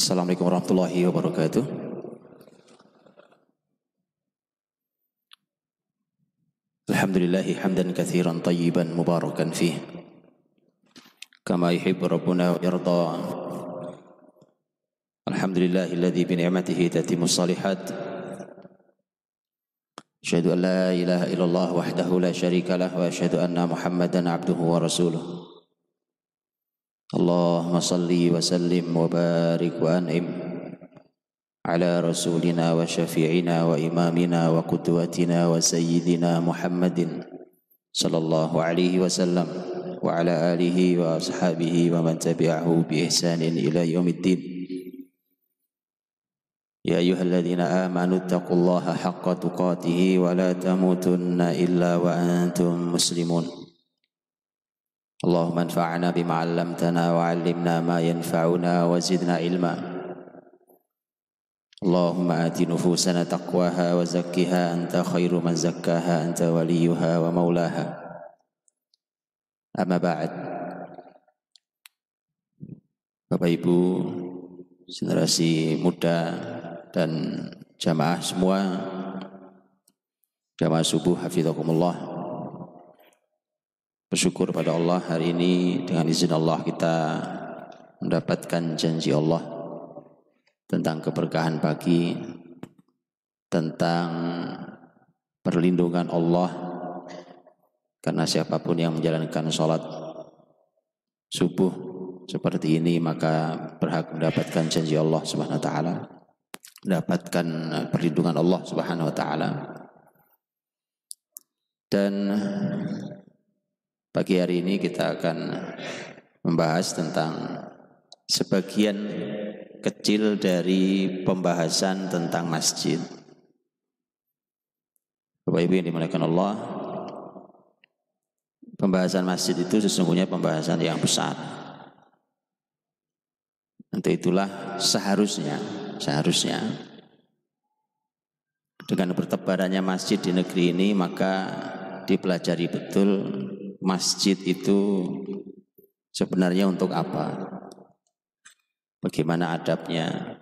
Assalamualaikum warahmatullahi wabarakatuh. Alhamdulillahi hamdan kathiran tayyiban mubarakan fih. Kama yuhibbu rabbuna wa yarda. Alhamdulillahi alladhi bi ni'matihi tatimmu salihat. Asyhadu an la ilaha illallah wahdahu la syarika lah wa asyhadu anna Muhammadan abduhu wa rasuluh. اللهم صل وسلم وبارك وأنعم على رسولنا وشفيعنا وإمامنا وقدوتنا وسيدنا محمد صلى الله عليه وسلم وعلى آله وأصحابه ومن تبعه بإحسان إلى يوم الدين. يا أيها الذين آمنوا اتقوا الله حق تقاته ولا تموتن إلا وأنتم مسلمون. اللهم انفعنا بما علمتنا وعلمنا ما ينفعنا وزدنا علما. اللهم آت نفوسنا تقواها وزكها. أنت خير من زكاها أنت وليها ومولاها. أما بعد Bapak Ibu generasi muda dan jamaah semua jamaah subuh hafidhakumullah Bersyukur pada Allah hari ini dengan izin Allah kita mendapatkan janji Allah tentang keberkahan pagi, tentang perlindungan Allah karena siapa pun yang menjalankan sholat subuh seperti ini maka berhak mendapatkan janji Allah Subhanahu wa taala, mendapatkan perlindungan Allah Subhanahu wa taala. Dan Pagi hari ini kita akan membahas tentang sebagian kecil dari pembahasan tentang masjid. Bapak Ibu yang dimuliakan Allah, pembahasan masjid itu sesungguhnya pembahasan yang besar. Untuk itulah seharusnya, seharusnya dengan bertebarannya masjid di negeri ini maka dipelajari betul masjid itu sebenarnya untuk apa? Bagaimana adabnya?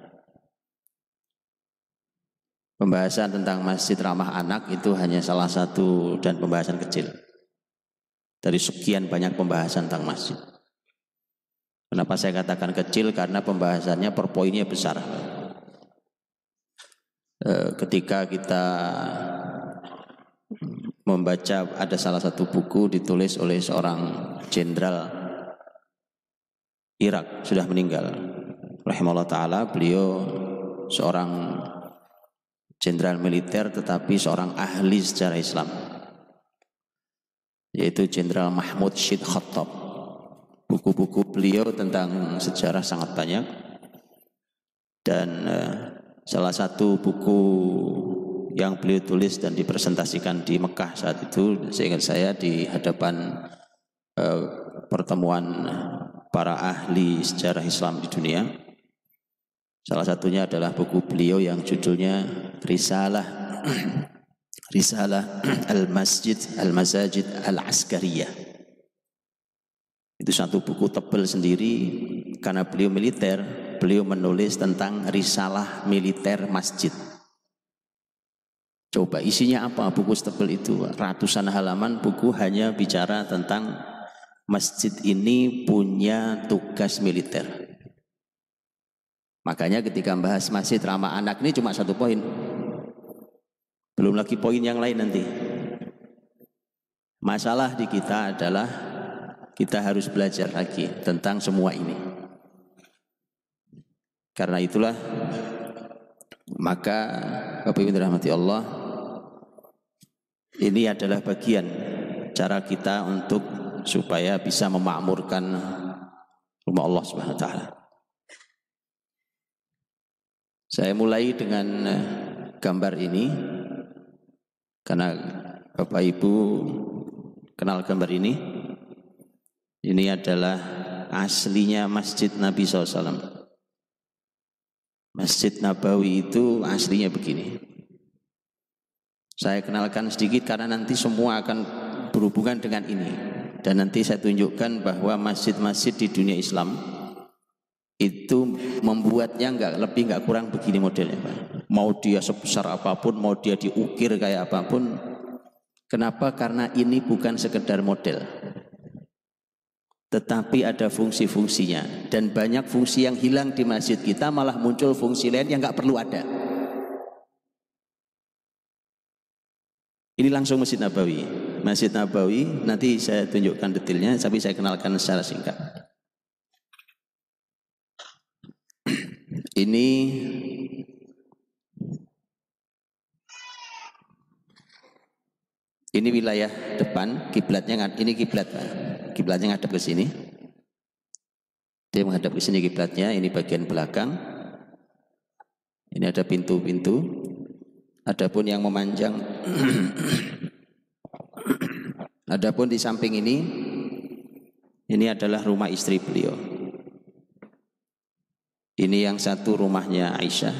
Pembahasan tentang masjid ramah anak itu hanya salah satu dan pembahasan kecil. Dari sekian banyak pembahasan tentang masjid. Kenapa saya katakan kecil? Karena pembahasannya per poinnya besar. Eh, ketika kita membaca ada salah satu buku ditulis oleh seorang jenderal Irak sudah meninggal. Rahimahullah taala beliau seorang jenderal militer tetapi seorang ahli secara Islam yaitu jenderal Mahmud Syed Khattab. Buku-buku beliau tentang sejarah sangat banyak. Dan uh, salah satu buku yang beliau tulis dan dipresentasikan di Mekah saat itu seingat saya di hadapan uh, pertemuan para ahli sejarah Islam di dunia. Salah satunya adalah buku beliau yang judulnya Risalah Risalah Al-Masjid Al-Masajid Al-Askariyah. Itu satu buku tebal sendiri karena beliau militer, beliau menulis tentang risalah militer masjid. Coba isinya apa buku setebal itu? Ratusan halaman buku hanya bicara tentang masjid ini punya tugas militer. Makanya ketika membahas masjid ramah anak ini cuma satu poin. Belum lagi poin yang lain nanti. Masalah di kita adalah kita harus belajar lagi tentang semua ini. Karena itulah maka Bapak Ibu dirahmati Allah ini adalah bagian cara kita untuk supaya bisa memakmurkan rumah Allah Subhanahu wa taala. Saya mulai dengan eh, gambar ini karena Bapak Ibu kenal gambar ini. Ini adalah aslinya Masjid Nabi SAW. Masjid Nabawi itu aslinya begini. Saya kenalkan sedikit karena nanti semua akan berhubungan dengan ini. Dan nanti saya tunjukkan bahwa masjid-masjid di dunia Islam itu membuatnya nggak lebih nggak kurang begini modelnya Pak. Mau dia sebesar apa pun, mau dia diukir kayak apa pun. Kenapa? Karena ini bukan sekedar model. Tetapi ada fungsi-fungsinya. Dan banyak fungsi yang hilang di masjid kita malah muncul fungsi lain yang nggak perlu ada. Ini langsung Masjid Nabawi. Masjid Nabawi nanti saya tunjukkan detailnya tapi saya kenalkan secara singkat. Ini ini wilayah depan, kiblatnya ini kiblat, kiblatnya ngadep ke sini. Dia menghadap ke sini kiblatnya, ini bagian belakang. Ini ada pintu-pintu. Adapun yang memanjang Adapun di samping ini ini adalah rumah istri beliau. Ini yang satu rumahnya Aisyah,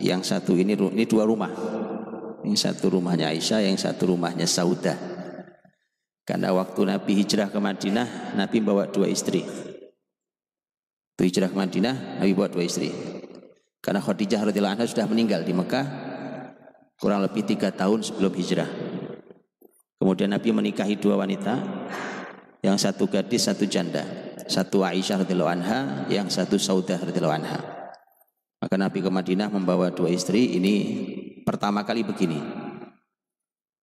yang satu ini ini dua rumah. Yang satu rumahnya Aisyah, yang satu rumahnya Saudah. Karena waktu Nabi hijrah ke Madinah, Nabi bawa dua istri. Itu hijrah ke Madinah, Nabi bawa dua istri. Karena Khadijah radhiyallahu anha sudah meninggal di Mekah kurang lebih tiga tahun sebelum hijrah. Kemudian Nabi menikahi dua wanita, yang satu gadis, satu janda. Satu Aisyah radhiyallahu anha, yang satu Saudah radhiyallahu anha. Maka Nabi ke Madinah membawa dua istri, ini pertama kali begini.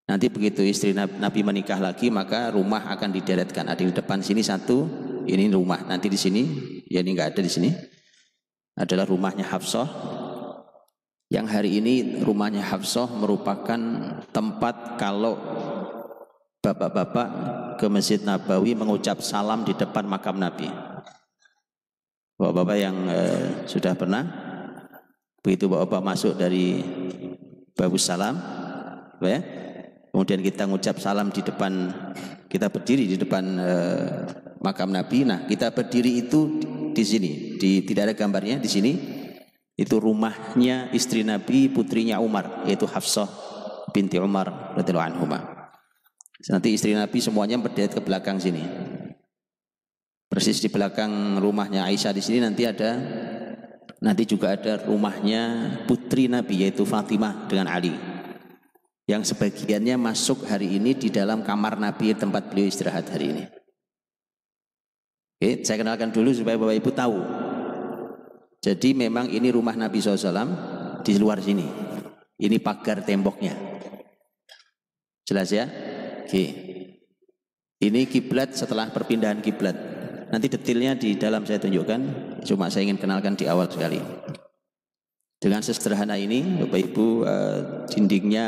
Nanti begitu istri Nabi menikah lagi, maka rumah akan dideretkan. Ada di depan sini satu, ini rumah. Nanti di sini, ya ini nggak ada di sini. Adalah rumahnya Hafsah. Yang hari ini rumahnya Hafsah merupakan tempat kalau bapak-bapak ke Masjid Nabawi mengucap salam di depan makam Nabi. Bapak-bapak yang eh, sudah pernah begitu bapak-bapak masuk dari Babus Salam, ya, kemudian kita mengucap salam di depan kita berdiri di depan eh, makam Nabi. Nah, kita berdiri itu di sini, di, tidak ada gambarnya di sini. Itu rumahnya istri Nabi, putrinya Umar, yaitu Hafsah binti Umar radhiyallahu anhumah. Nanti istri Nabi semuanya berderet ke belakang sini. Persis di belakang rumahnya Aisyah di sini nanti ada nanti juga ada rumahnya putri Nabi yaitu Fatimah dengan Ali. Yang sebagiannya masuk hari ini di dalam kamar Nabi tempat beliau istirahat hari ini. Oke, saya kenalkan dulu supaya Bapak Ibu tahu. Jadi memang ini rumah Nabi SAW di luar sini. Ini pagar temboknya. Jelas ya? Oke. Ini kiblat setelah perpindahan kiblat. Nanti detailnya di dalam saya tunjukkan. Cuma saya ingin kenalkan di awal sekali. Dengan sesederhana ini, Bapak Ibu, uh, dindingnya,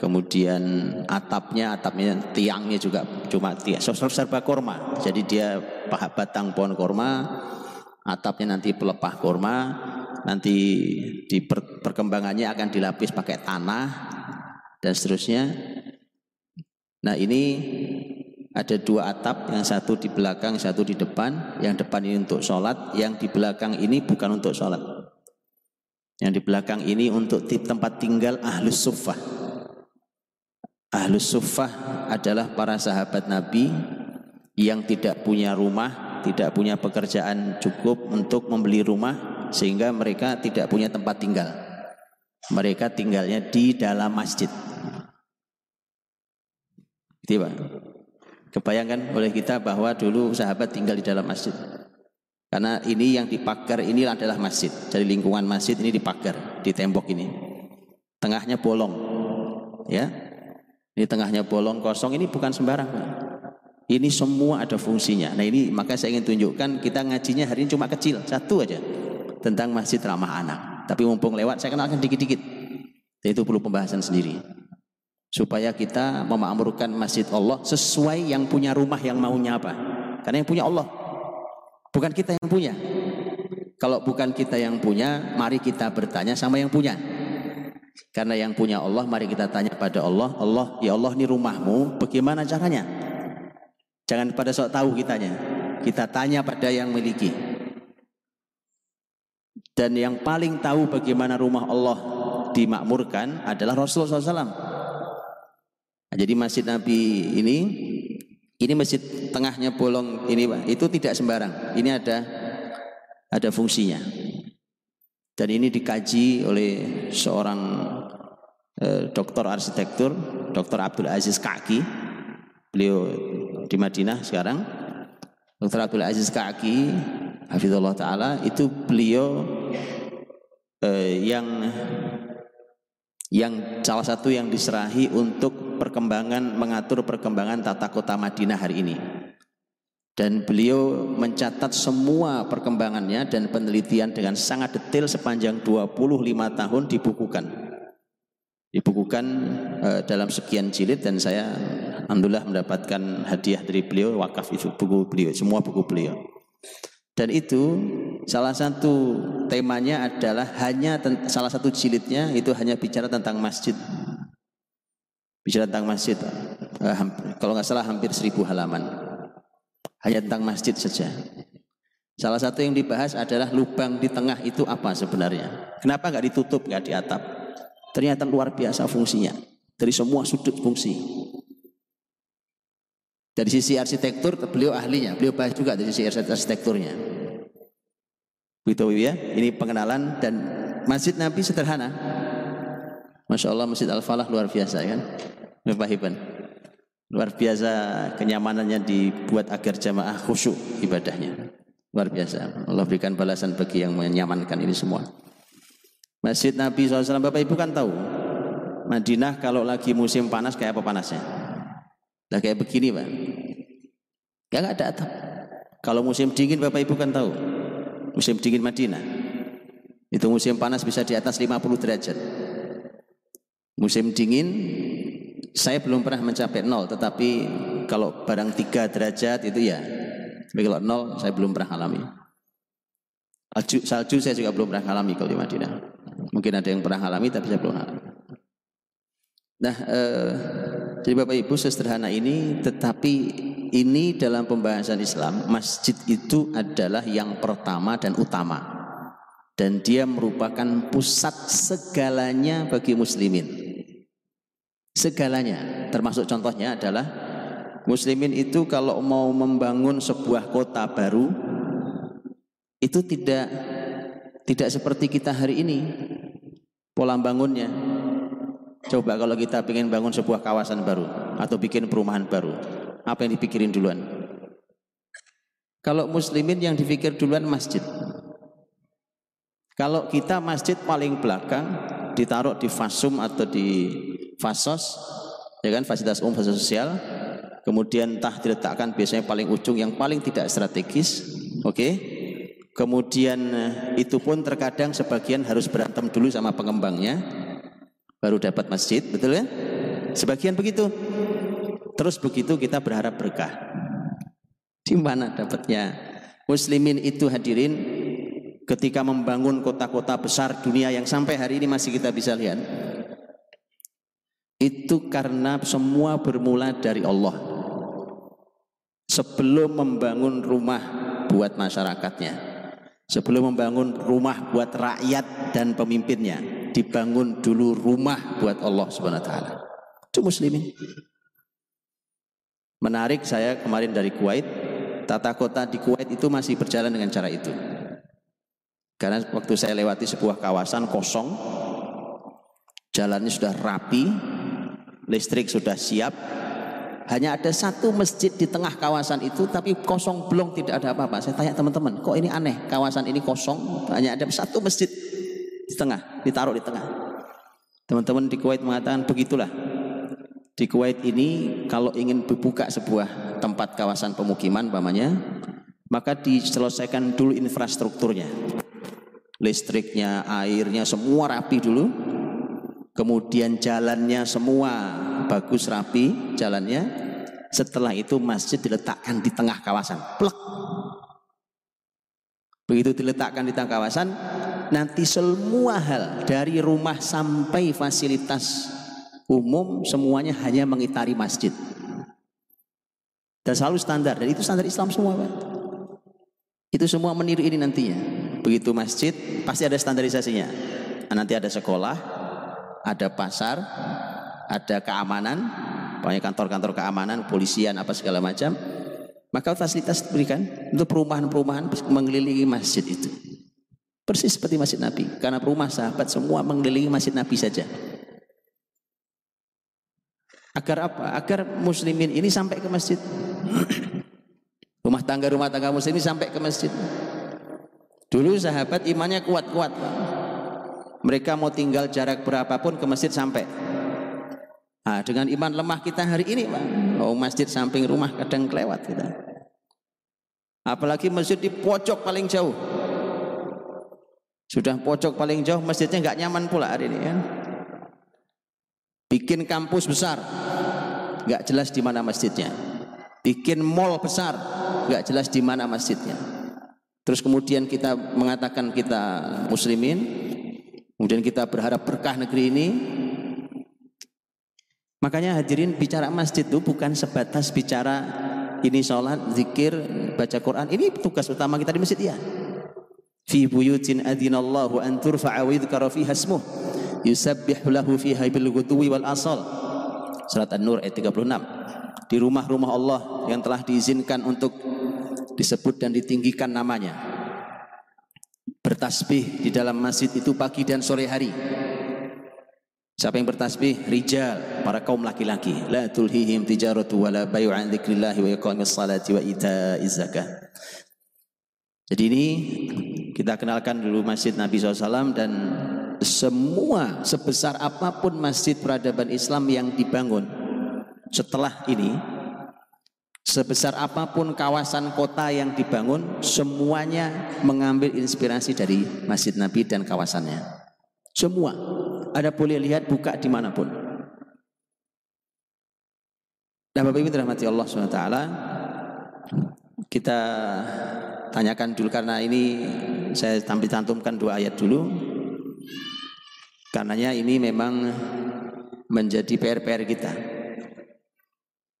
kemudian atapnya, atapnya, tiangnya juga cuma tiang, serba korma. Jadi dia paha batang pohon korma, atapnya nanti pelepah korma, nanti di per, perkembangannya akan dilapis pakai tanah dan seterusnya. Nah ini ada dua atap, yang satu di belakang, satu di depan. Yang depan ini untuk sholat, yang di belakang ini bukan untuk sholat. Yang di belakang ini untuk tempat tinggal ahlus suffah. Ahlus suffah adalah para sahabat Nabi yang tidak punya rumah, tidak punya pekerjaan cukup untuk membeli rumah, sehingga mereka tidak punya tempat tinggal. Mereka tinggalnya di dalam masjid. Gitu Pak. Kebayangkan oleh kita bahwa dulu sahabat tinggal di dalam masjid. Karena ini yang dipagar ini adalah masjid. Jadi lingkungan masjid ini dipagar di tembok ini. Tengahnya bolong. Ya. Ini tengahnya bolong kosong ini bukan sembarang. Ini semua ada fungsinya. Nah ini maka saya ingin tunjukkan kita ngajinya hari ini cuma kecil. Satu aja. Tentang masjid ramah anak. Tapi mumpung lewat saya kenalkan dikit-dikit. Itu perlu pembahasan sendiri supaya kita memakmurkan masjid Allah sesuai yang punya rumah yang maunya apa karena yang punya Allah bukan kita yang punya kalau bukan kita yang punya mari kita bertanya sama yang punya karena yang punya Allah mari kita tanya pada Allah Allah ya Allah ini rumahmu bagaimana caranya jangan pada sok tahu kitanya kita tanya pada yang miliki dan yang paling tahu bagaimana rumah Allah dimakmurkan adalah Rasulullah SAW Nah, jadi masjid Nabi ini ini masjid tengahnya bolong ini itu tidak sembarang. Ini ada ada fungsinya. Dan ini dikaji oleh seorang eh, doktor arsitektur, Dr. Abdul Aziz Kaki. Beliau di Madinah sekarang. Dr. Abdul Aziz Kaki, Hafizullah Ta'ala, itu beliau eh, yang yang salah satu yang diserahi untuk perkembangan mengatur perkembangan tata kota Madinah hari ini dan beliau mencatat semua perkembangannya dan penelitian dengan sangat detail sepanjang 25 tahun dibukukan dibukukan uh, dalam sekian jilid dan saya alhamdulillah mendapatkan hadiah dari beliau wakaf itu buku beliau semua buku beliau dan itu salah satu temanya adalah hanya salah satu jilidnya itu hanya bicara tentang masjid bicara tentang masjid uh, kalau nggak salah hampir seribu halaman hanya tentang masjid saja. Salah satu yang dibahas adalah lubang di tengah itu apa sebenarnya. Kenapa nggak ditutup, nggak di atap? Ternyata luar biasa fungsinya. Dari semua sudut fungsi. Dari sisi arsitektur, beliau ahlinya. Beliau bahas juga dari sisi arsitekturnya. Begitu ya, ini pengenalan dan Masjid Nabi sederhana. Masya Allah Masjid Al-Falah luar biasa kan. Hiban. Luar biasa kenyamanannya dibuat agar jamaah khusyuk ibadahnya. Luar biasa. Allah berikan balasan bagi yang menyamankan ini semua. Masjid Nabi SAW Bapak Ibu kan tahu. Madinah kalau lagi musim panas kayak apa panasnya? Nah kayak begini Pak. Nggak ada atap. Kalau musim dingin Bapak Ibu kan tahu. Musim dingin Madinah. Itu musim panas bisa di atas 50 derajat. Musim dingin saya belum pernah mencapai nol, tetapi kalau barang tiga derajat itu ya. Tapi kalau nol saya belum pernah alami. Salju, salju saya juga belum pernah alami kalau di Madinah. Mungkin ada yang pernah alami tapi saya belum alami. Nah, eh, jadi Bapak Ibu sesederhana ini, tetapi ini dalam pembahasan Islam, masjid itu adalah yang pertama dan utama. Dan dia merupakan pusat segalanya bagi muslimin segalanya. Termasuk contohnya adalah muslimin itu kalau mau membangun sebuah kota baru itu tidak tidak seperti kita hari ini pola bangunnya. Coba kalau kita ingin bangun sebuah kawasan baru atau bikin perumahan baru, apa yang dipikirin duluan? Kalau muslimin yang dipikir duluan masjid. Kalau kita masjid paling belakang ditaruh di fasum atau di fasos ya kan fasilitas umum fasilitas sosial kemudian tah diletakkan biasanya paling ujung yang paling tidak strategis oke okay? kemudian eh, itu pun terkadang sebagian harus berantem dulu sama pengembangnya baru dapat masjid betul ya? Sebagian begitu. Terus begitu kita berharap berkah. Di mana dapatnya? Muslimin itu hadirin ketika membangun kota-kota besar dunia yang sampai hari ini masih kita bisa lihat itu karena semua bermula dari Allah. Sebelum membangun rumah buat masyarakatnya, sebelum membangun rumah buat rakyat dan pemimpinnya, dibangun dulu rumah buat Allah Subhanahu wa taala. Itu muslimin. Menarik saya kemarin dari Kuwait, tata kota di Kuwait itu masih berjalan dengan cara itu. Karena waktu saya lewati sebuah kawasan kosong, jalannya sudah rapi, listrik sudah siap hanya ada satu masjid di tengah kawasan itu tapi kosong belum tidak ada apa-apa saya tanya teman-teman kok ini aneh kawasan ini kosong hanya ada satu masjid di tengah ditaruh di tengah. Teman-teman di Kuwait mengatakan begitulah. Di Kuwait ini kalau ingin membuka sebuah tempat kawasan pemukiman pamannya maka diselesaikan dulu infrastrukturnya. Listriknya airnya semua rapi dulu. Kemudian jalannya semua bagus rapi jalannya. Setelah itu masjid diletakkan di tengah kawasan. Plek. Begitu diletakkan di tengah kawasan nanti semua hal dari rumah sampai fasilitas umum semuanya hanya mengitari masjid dan selalu standar dan itu standar Islam semua Pak. itu semua meniru ini nantinya begitu masjid pasti ada standarisasinya nanti ada sekolah ada pasar, ada keamanan, banyak kantor-kantor keamanan, polisian apa segala macam. Maka fasilitas diberikan untuk perumahan-perumahan mengelilingi masjid itu. Persis seperti masjid Nabi. Karena rumah sahabat semua mengelilingi masjid Nabi saja. Agar apa? Agar muslimin ini sampai ke masjid. rumah tangga rumah tangga muslim ini sampai ke masjid. Dulu sahabat imannya kuat-kuat. Mereka mau tinggal jarak berapapun ke masjid sampai. Nah, dengan iman lemah kita hari ini, Pak. Oh, masjid samping rumah kadang kelewat kita. Apalagi masjid di pojok paling jauh. Sudah pojok paling jauh, masjidnya nggak nyaman pula hari ini ya. Bikin kampus besar, nggak jelas di mana masjidnya. Bikin mall besar, nggak jelas di mana masjidnya. Terus kemudian kita mengatakan kita muslimin, kemudian kita berharap berkah negeri ini, Makanya hadirin bicara masjid itu bukan sebatas bicara ini sholat, zikir, baca Quran. Ini tugas utama kita di masjid ya. Fi buyutin adinallahu an turfa'a wa yudhkara fiha ismuh yusabbihu lahu fiha bil ghudwi wal asal. Surat An-Nur ayat 36. Di rumah-rumah Allah yang telah diizinkan untuk disebut dan ditinggikan namanya. Bertasbih di dalam masjid itu pagi dan sore hari Siapa yang bertasbih? Rijal, para kaum laki-laki. La tulhihim tijaratu wa la bayu an dzikrillahi wa iqamis salati wa ita'iz zakah. Jadi ini kita kenalkan dulu Masjid Nabi SAW dan semua sebesar apa pun masjid peradaban Islam yang dibangun setelah ini sebesar apa pun kawasan kota yang dibangun semuanya mengambil inspirasi dari Masjid Nabi dan kawasannya semua ada boleh lihat buka di mana pun. Nah Bapak Ibu dirahmati Allah SWT Kita tanyakan dulu karena ini saya tampil cantumkan dua ayat dulu. Karenanya ini memang menjadi PR-PR kita.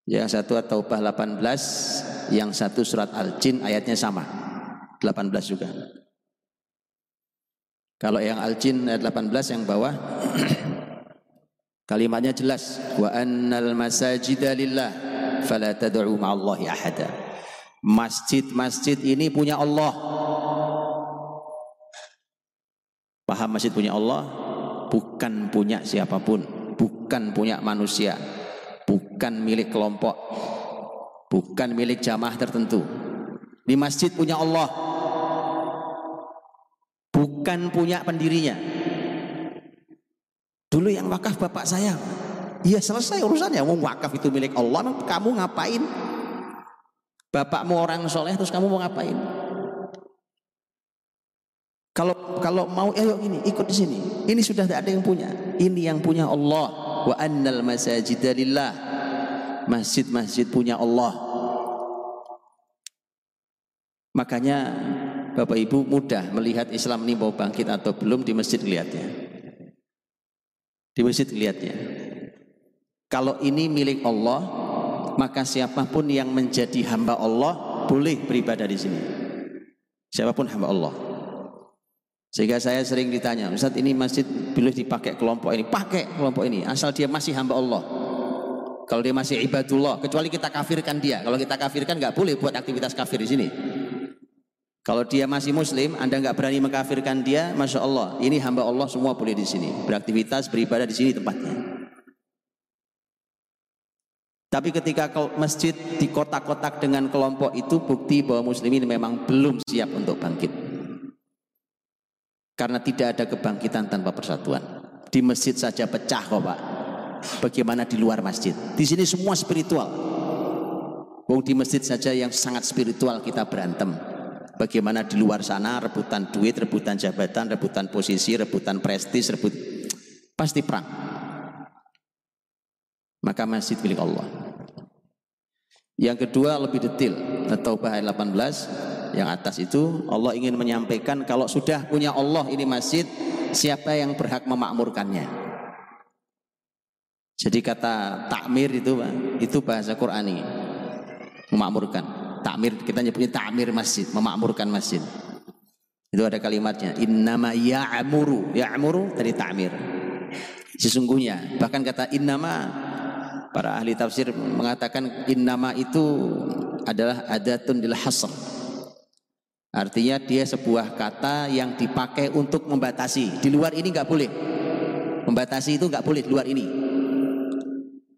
Yang satu At-Taubah 18 Yang satu surat Al-Jin ayatnya sama. 18 juga. Kalau yang Al-Jin ayat 18 yang bawah kalimatnya jelas. Wa annal masajida lillah fala tad'u ma'allahi ahada. Masjid-masjid ini punya Allah. Paham masjid punya Allah? Bukan punya siapa pun, bukan punya manusia, bukan milik kelompok, bukan milik jamaah tertentu. Di masjid punya Allah bukan punya pendirinya. Dulu yang wakaf bapak saya, iya selesai urusannya. Mau wakaf itu milik Allah, kamu ngapain? Bapakmu orang soleh, terus kamu mau ngapain? Kalau kalau mau, ayo ini ikut di sini. Ini sudah tidak ada yang punya. Ini yang punya Allah. Wa annal masajidalillah. Masjid-masjid punya Allah. Makanya Bapak Ibu mudah melihat Islam ini mau bangkit atau belum di masjid lihatnya. Di masjid lihatnya. Kalau ini milik Allah, maka siapa pun yang menjadi hamba Allah boleh beribadah di sini. Siapa pun hamba Allah. Sehingga saya sering ditanya, Ustaz ini masjid boleh dipakai kelompok ini, pakai kelompok ini, asal dia masih hamba Allah. Kalau dia masih ibadullah, kecuali kita kafirkan dia. Kalau kita kafirkan nggak boleh buat aktivitas kafir di sini. Kalau dia masih muslim, Anda nggak berani mengkafirkan dia, Masya Allah, ini hamba Allah semua boleh di sini. Beraktivitas, beribadah di sini tempatnya. Tapi ketika masjid di kotak-kotak dengan kelompok itu bukti bahwa muslimin memang belum siap untuk bangkit. Karena tidak ada kebangkitan tanpa persatuan. Di masjid saja pecah kok Pak. Bagaimana di luar masjid? Di sini semua spiritual. Wong di masjid saja yang sangat spiritual kita berantem. Bagaimana di luar sana rebutan duit, rebutan jabatan, rebutan posisi, rebutan prestis, rebut pasti perang. Maka masjid milik Allah. Yang kedua lebih detail, atau ayat 18 yang atas itu Allah ingin menyampaikan kalau sudah punya Allah ini masjid, siapa yang berhak memakmurkannya? Jadi kata takmir itu itu bahasa Qurani memakmurkan takmir kita nyebutnya takmir masjid, memakmurkan masjid. Itu ada kalimatnya, innama ya'muru, ya'muru dari takmir. Sesungguhnya, bahkan kata innama para ahli tafsir mengatakan innama itu adalah adatun dil hasr. Artinya dia sebuah kata yang dipakai untuk membatasi. Di luar ini nggak boleh. Membatasi itu nggak boleh di luar ini.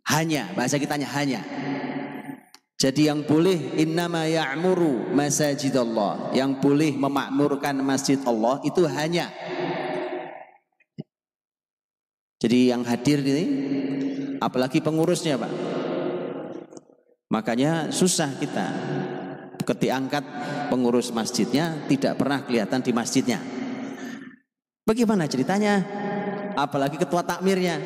Hanya, bahasa kitanya hanya. Jadi yang boleh innama ya'muru masajid Allah. Yang boleh memakmurkan masjid Allah itu hanya. Jadi yang hadir ini apalagi pengurusnya Pak. Makanya susah kita ketika angkat pengurus masjidnya tidak pernah kelihatan di masjidnya. Bagaimana ceritanya? Apalagi ketua takmirnya.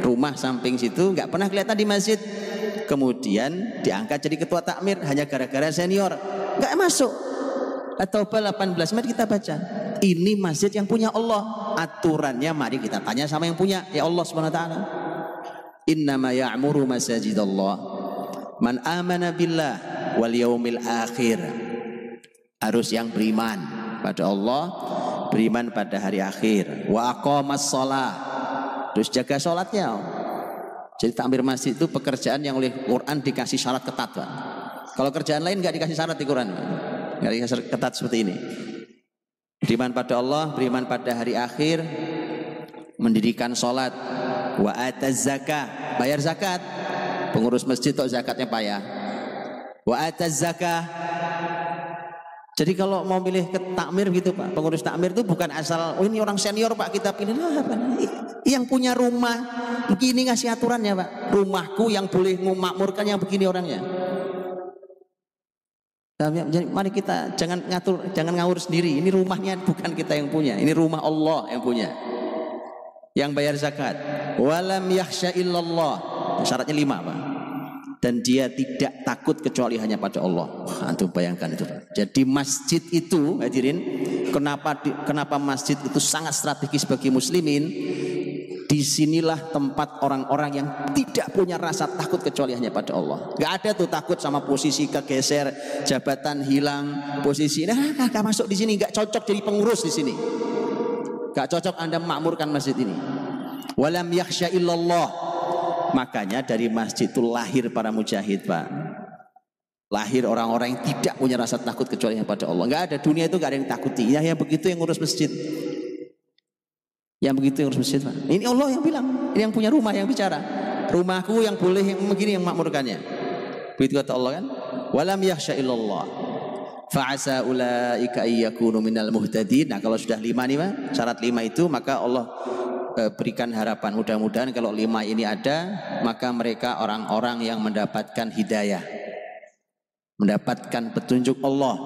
Rumah samping situ nggak pernah kelihatan di masjid. Kemudian diangkat jadi ketua takmir hanya gara-gara senior. Nggak masuk. Atau 18 mari kita baca. Ini masjid yang punya Allah. Aturannya mari kita tanya sama yang punya. Ya Allah subhanahu wa ta'ala. Innama ya'muru masajidallah Man amana billah wal yaumil akhir. Harus yang beriman pada Allah, beriman pada hari akhir. Wa aqamas shalah. Terus jaga sholatnya. Jadi takmir masjid itu pekerjaan yang oleh Quran dikasih syarat ketat, Pak. Kalau kerjaan lain nggak dikasih syarat di Quran, nggak dikasih ketat seperti ini. Beriman pada Allah, beriman pada hari akhir, mendirikan sholat, wa ataz zakah, bayar zakat, Pengurus masjid kok zakatnya payah. Wa ataz zakah. Jadi kalau mau pilih ke takmir gitu Pak, pengurus takmir itu bukan asal oh ini orang senior Pak kita pilih lah apa yang punya rumah begini ngasih aturannya Pak. Rumahku yang boleh memakmurkan yang begini orangnya. Jadi mari kita jangan ngatur, jangan ngawur sendiri. Ini rumahnya bukan kita yang punya, ini rumah Allah yang punya. Yang bayar zakat. Walam yakhsha illallah Syaratnya lima Pak. Dan dia tidak takut kecuali hanya pada Allah. Antum bayangkan itu. Jadi masjid itu, hadirin, kenapa kenapa masjid itu sangat strategis bagi muslimin? Di sinilah tempat orang-orang yang tidak punya rasa takut kecuali hanya pada Allah. Gak ada tuh takut sama posisi kegeser, jabatan hilang, posisi. Nah, gak masuk di sini, gak cocok jadi pengurus di sini. Gak cocok Anda memakmurkan masjid ini. Walam yakhsha illallah Makanya dari masjid itu lahir para mujahid Pak. Lahir orang-orang yang tidak punya rasa takut kecuali pada Allah. Enggak ada dunia itu enggak ada yang takuti. Ya yang begitu yang ngurus masjid. Yang begitu yang ngurus masjid Pak. Ini Allah yang bilang. Ini yang punya rumah yang bicara. Rumahku yang boleh yang begini yang makmurkannya. Begitu kata Allah kan. Walam yahsya illallah. Fa'asa ulaika ayyakunu minal muhtadin. Nah kalau sudah lima nih Pak. Syarat lima itu maka Allah Eh, berikan harapan mudah-mudahan kalau lima ini ada maka mereka orang-orang yang mendapatkan hidayah mendapatkan petunjuk Allah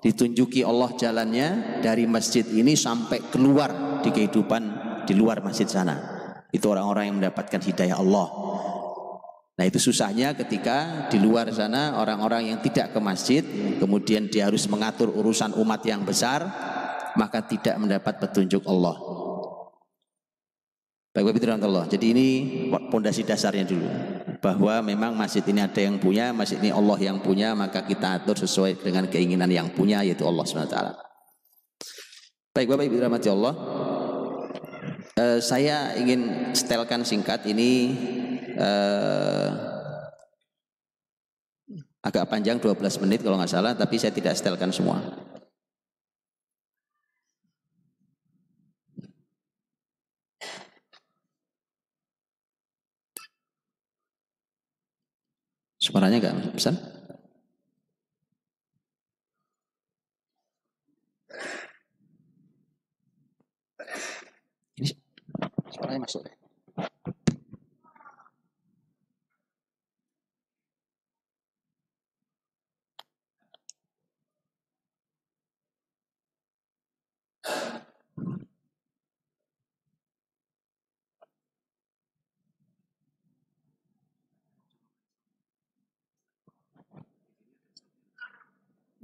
ditunjuki Allah jalannya dari masjid ini sampai keluar di kehidupan di luar masjid sana itu orang-orang yang mendapatkan hidayah Allah Nah itu susahnya ketika di luar sana orang-orang yang tidak ke masjid kemudian dia harus mengatur urusan umat yang besar maka tidak mendapat petunjuk Allah. Baik Bapak Allah. Jadi ini pondasi dasarnya dulu. Bahwa memang masjid ini ada yang punya, masjid ini Allah yang punya, maka kita atur sesuai dengan keinginan yang punya yaitu Allah SWT. Baik Bapak Ibu rahmati Allah. Uh, saya ingin setelkan singkat ini uh, agak panjang 12 menit kalau nggak salah, tapi saya tidak setelkan semua. Suaranya enggak pesan? Suaranya masuk deh.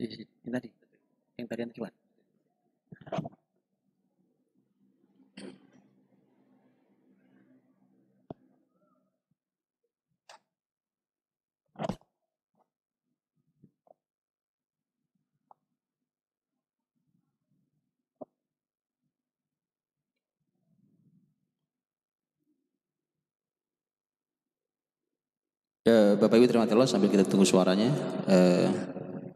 Yang tadi, yang tadi yang keluar. Bapak Ibu terima kasih sambil kita tunggu suaranya. Uh,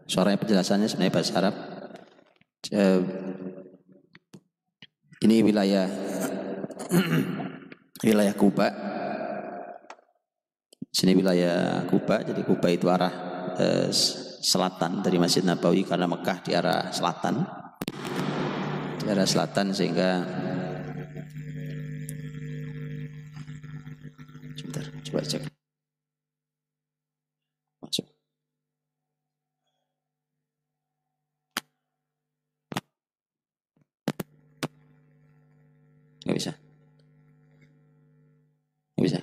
Suaranya penjelasannya sebenarnya bahasa Arab. Uh, ini wilayah wilayah Kuba. Sini wilayah Kuba, jadi Kuba itu arah uh, selatan dari Masjid Nabawi karena Mekah di arah selatan. Di arah selatan sehingga Sebentar, coba cek. Masuk. Nggak bisa. Nggak bisa.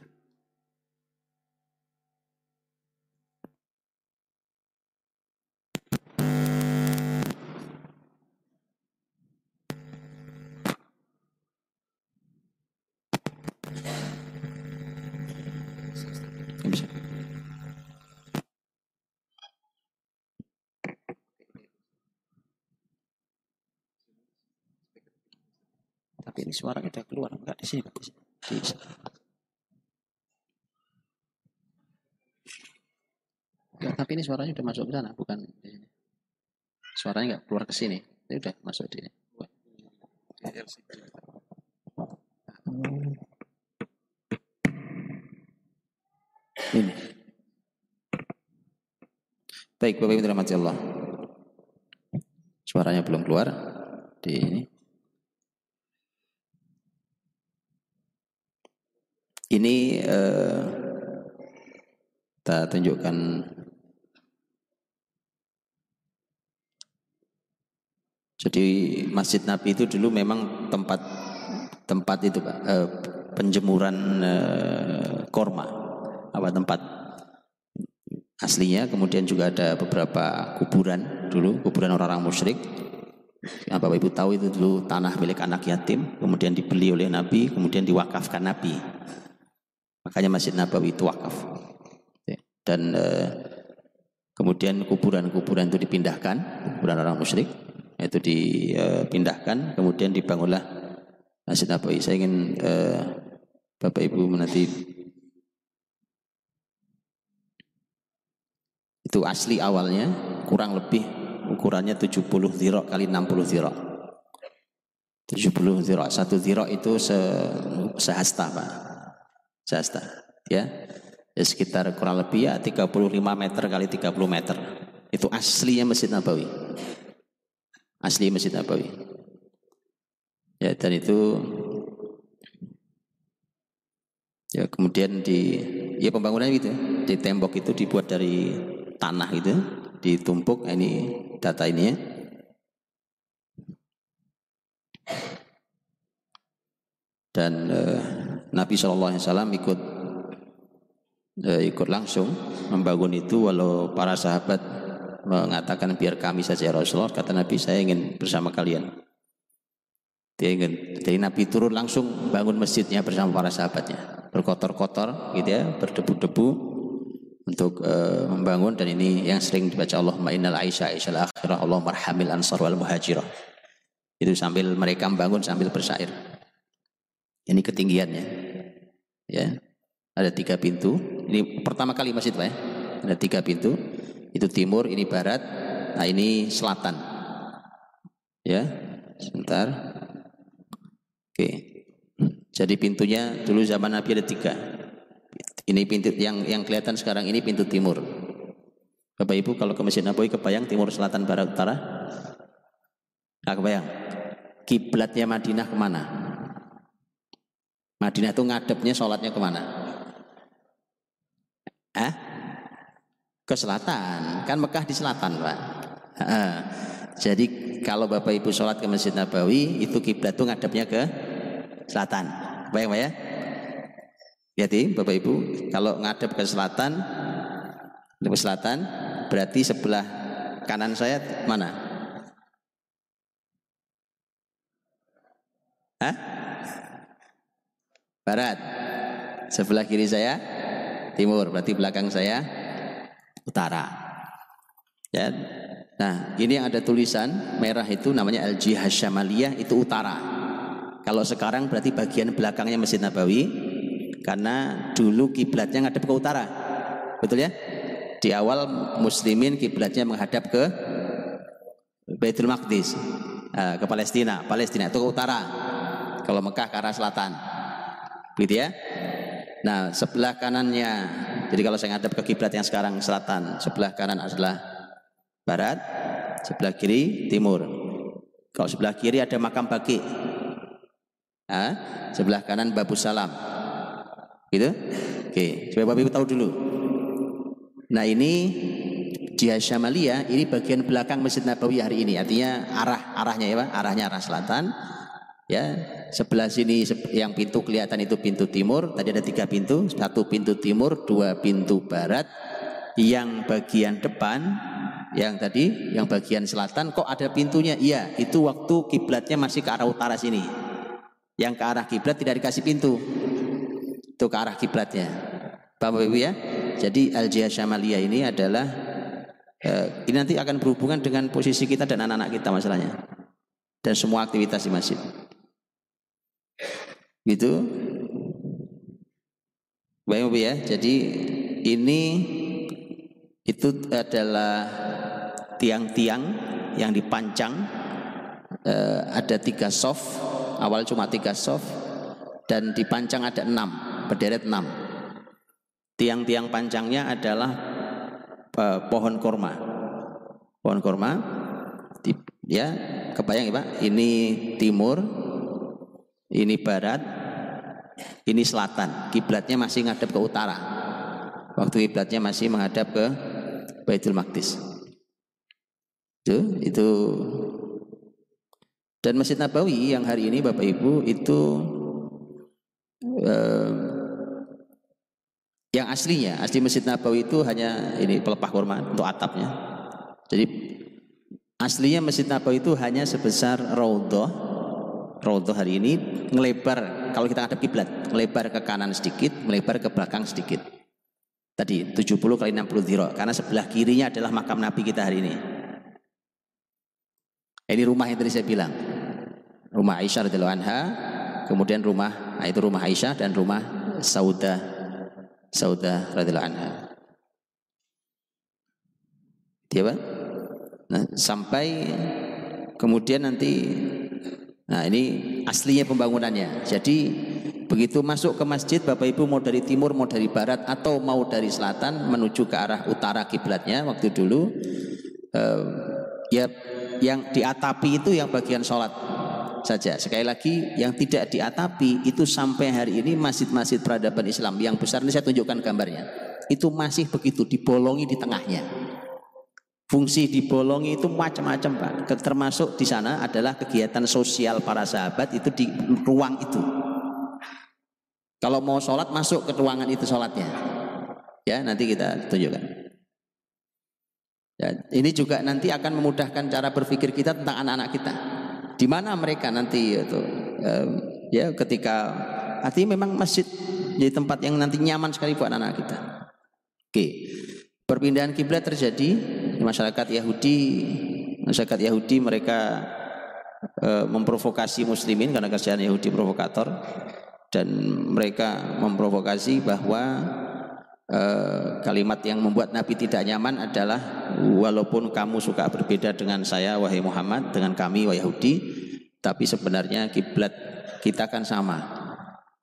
Tapi ini suaranya udah keluar enggak di sini. Di Enggak, tapi ini suaranya udah masuk ke sana, bukan. Suaranya enggak keluar ke sini. Ini udah masuk di sini. Ini. Baik, Bapak Ibu dirahmati Allah. Suaranya belum keluar di ini. Ini eh, kita tunjukkan Jadi Masjid Nabi itu dulu memang tempat tempat itu Pak, eh, penjemuran eh, korma. Apa tempat aslinya, kemudian juga ada beberapa kuburan dulu, kuburan orang-orang musyrik. Yang Bapak Ibu tahu itu dulu tanah milik anak yatim, kemudian dibeli oleh Nabi, kemudian diwakafkan Nabi. Makanya Masjid Nabawi itu wakaf. Ya, Dan eh, kemudian kuburan-kuburan itu dipindahkan, kuburan orang musyrik itu dipindahkan, kemudian dibangunlah Masjid Nabawi. Saya ingin eh, Bapak Ibu nanti itu asli awalnya kurang lebih ukurannya 70 zirok kali 60 zirok. 70 zirok. Satu zirok itu se, sehasta Pak. Sehasta. Ya. ya. Sekitar kurang lebih ya 35 meter kali 30 meter. Itu aslinya Masjid Nabawi. Asli Masjid Nabawi. Ya, dan itu ya kemudian di ya pembangunan gitu di tembok itu dibuat dari tanah itu ditumpuk ini data ini ya dan eh, Nabi Shallallahu Alaihi Wasallam ikut eh, ikut langsung membangun itu walau para sahabat mengatakan biar kami saja ya Rasulullah. Kata Nabi saya ingin bersama kalian. Dia ingin jadi Nabi turun langsung bangun masjidnya bersama para sahabatnya. Berkotor-kotor gitu ya berdebu-debu untuk uh, membangun. Dan ini yang sering dibaca Allah innal Aisyah Aisyah akhirah Allah marhamil ansar wal muhajirah. Itu sambil mereka membangun sambil bersair. Ini ketinggiannya ya. Ada tiga pintu. Ini pertama kali masjid pak ya. Ada tiga pintu itu timur ini barat nah ini selatan. Ya sebentar. Oke. Jadi pintunya dulu zaman Nabi ada tiga. Ini pintu yang yang kelihatan sekarang ini pintu timur. Bapak Ibu kalau ke Masjid Nabawi kebayang timur selatan barat utara? Nggak kebayang. Kiblatnya Madinah ke mana? Madinah itu ngadepnya sholatnya ke mana? Eh? Ke selatan. Kan Mekah di selatan, Pak. Jadi kalau Bapak Ibu sholat ke Masjid Nabawi, itu kiblat itu ngadepnya ke selatan. Bayang, Pak ya? Jadi Bapak Ibu, kalau ngadep ke selatan, ke selatan, berarti sebelah kanan saya mana? Hah? Barat. Sebelah kiri saya timur, berarti belakang saya utara. Ya. Nah, ini yang ada tulisan merah itu namanya Al-Jihah Syamaliyah itu utara. Kalau sekarang berarti bagian belakangnya Masjid Nabawi karena dulu kiblatnya ngadep ke utara. Betul ya? Di awal muslimin kiblatnya menghadap ke Baitul Maqdis, uh, ke Palestina. Palestina itu ke utara. Kalau Mekah ke arah selatan. Gitu ya. Nah, sebelah kanannya. Jadi kalau saya ngadap ke kiblat yang sekarang selatan, sebelah kanan adalah barat, sebelah kiri timur. Kalau sebelah kiri ada makam baki. Ah, sebelah kanan Babu Salam. Gitu? Oke, supaya Bapak Ibu tahu dulu. Nah, ini jihad Syamalia ini bagian belakang Masjid Nabawi hari ini. Artinya arah arahnya ya, Pak. Arahnya arah selatan. Ya, sebelah sini yang pintu kelihatan itu pintu timur. Tadi ada tiga pintu, satu pintu timur, dua pintu barat. Yang bagian depan, yang tadi, yang bagian selatan, kok ada pintunya? Iya, itu waktu kiblatnya masih ke arah utara sini. Yang ke arah kiblat tidak dikasih pintu, itu ke arah kiblatnya. Bapak Ibu ya. Jadi al Syamalia ini adalah Eh, ini nanti akan berhubungan dengan posisi kita dan anak-anak kita masalahnya. Dan semua aktivitas di masjid. Gitu. Baik ya. Jadi ini itu adalah tiang-tiang yang dipancang. Eh, ada tiga soft. Awal cuma tiga soft. Dan dipancang ada enam. Berderet enam. Tiang-tiang pancangnya adalah uh, pohon korma. Pohon korma, di, ya kebayang ya Pak, ini timur, ini barat, ini selatan. Kiblatnya masih ngadap ke utara. Waktu kiblatnya masih menghadap ke Baitul Maqdis. Itu, itu dan Masjid Nabawi yang hari ini Bapak Ibu itu eh, yang aslinya, asli Masjid Nabawi itu hanya ini pelepah kurma untuk atapnya. Jadi aslinya Masjid Nabawi itu hanya sebesar raudhah. Raudhah hari ini ngelebar kalau kita hadap kiblat, ngelebar ke kanan sedikit, melebar ke belakang sedikit. Tadi 70 kali 60 ziro karena sebelah kirinya adalah makam Nabi kita hari ini. Ini rumah yang tadi saya bilang. Rumah Aisyah radhiyallahu anha, kemudian rumah nah itu rumah Aisyah dan rumah Saudah Saudah radhiyallahu anha. Dia apa? Nah, sampai kemudian nanti nah ini aslinya pembangunannya. Jadi begitu masuk ke masjid Bapak Ibu mau dari timur mau dari barat atau mau dari selatan menuju ke arah utara kiblatnya waktu dulu eh, ya yang diatapi itu yang bagian sholat saja. Sekali lagi yang tidak diatapi itu sampai hari ini masjid-masjid peradaban Islam yang besar ini saya tunjukkan gambarnya. Itu masih begitu dibolongi di tengahnya. Fungsi dibolongi itu macam-macam Pak. Termasuk di sana adalah kegiatan sosial para sahabat itu di ruang itu. Kalau mau sholat masuk ke ruangan itu sholatnya. Ya nanti kita tunjukkan. Ya, ini juga nanti akan memudahkan cara berpikir kita tentang anak-anak kita. Di mana mereka nanti itu ya ketika artinya memang masjid jadi tempat yang nanti nyaman sekali buat anak-anak kita. Oke. Perpindahan kiblat terjadi masyarakat Yahudi. Masyarakat Yahudi mereka uh, memprovokasi muslimin karena kerjaan Yahudi provokator dan mereka memprovokasi bahwa Uh, kalimat yang membuat Nabi tidak nyaman adalah walaupun kamu suka berbeda dengan saya wahai Muhammad dengan kami wahai Yahudi tapi sebenarnya kiblat kita kan sama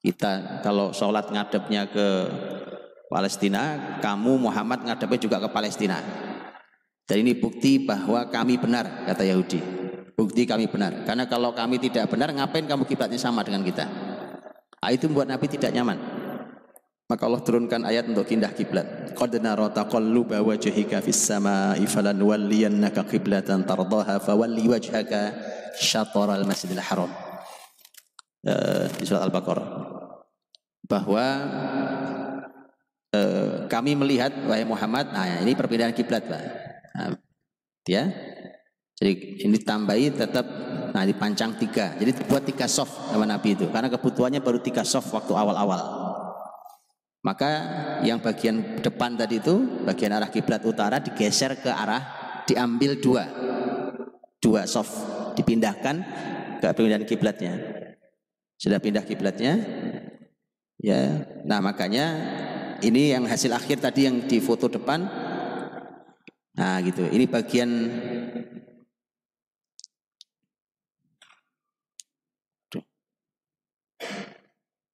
kita kalau sholat ngadepnya ke Palestina kamu Muhammad ngadepnya juga ke Palestina dan ini bukti bahwa kami benar kata Yahudi bukti kami benar karena kalau kami tidak benar ngapain kamu kiblatnya sama dengan kita nah, itu membuat Nabi tidak nyaman maka Allah turunkan ayat untuk pindah kiblat. Qad nara taqalluba wajhika fis sama'i falanwalliyannaka qiblatan tardaha fawalli wajhaka al masjidil haram. Uh, di surat Al-Baqarah. Bahwa uh, kami melihat wahai Muhammad, nah ini perpindahan kiblat, Pak. Nah, ya. Jadi ini tambahi tetap nah dipancang tiga. Jadi buat tiga soft sama Nabi itu karena kebutuhannya baru tiga soft waktu awal-awal. Maka yang bagian depan tadi itu, bagian arah kiblat utara digeser ke arah diambil dua, dua soft dipindahkan ke pindahan kiblatnya. Sudah pindah kiblatnya, ya. Nah makanya ini yang hasil akhir tadi yang di foto depan Nah gitu. Ini bagian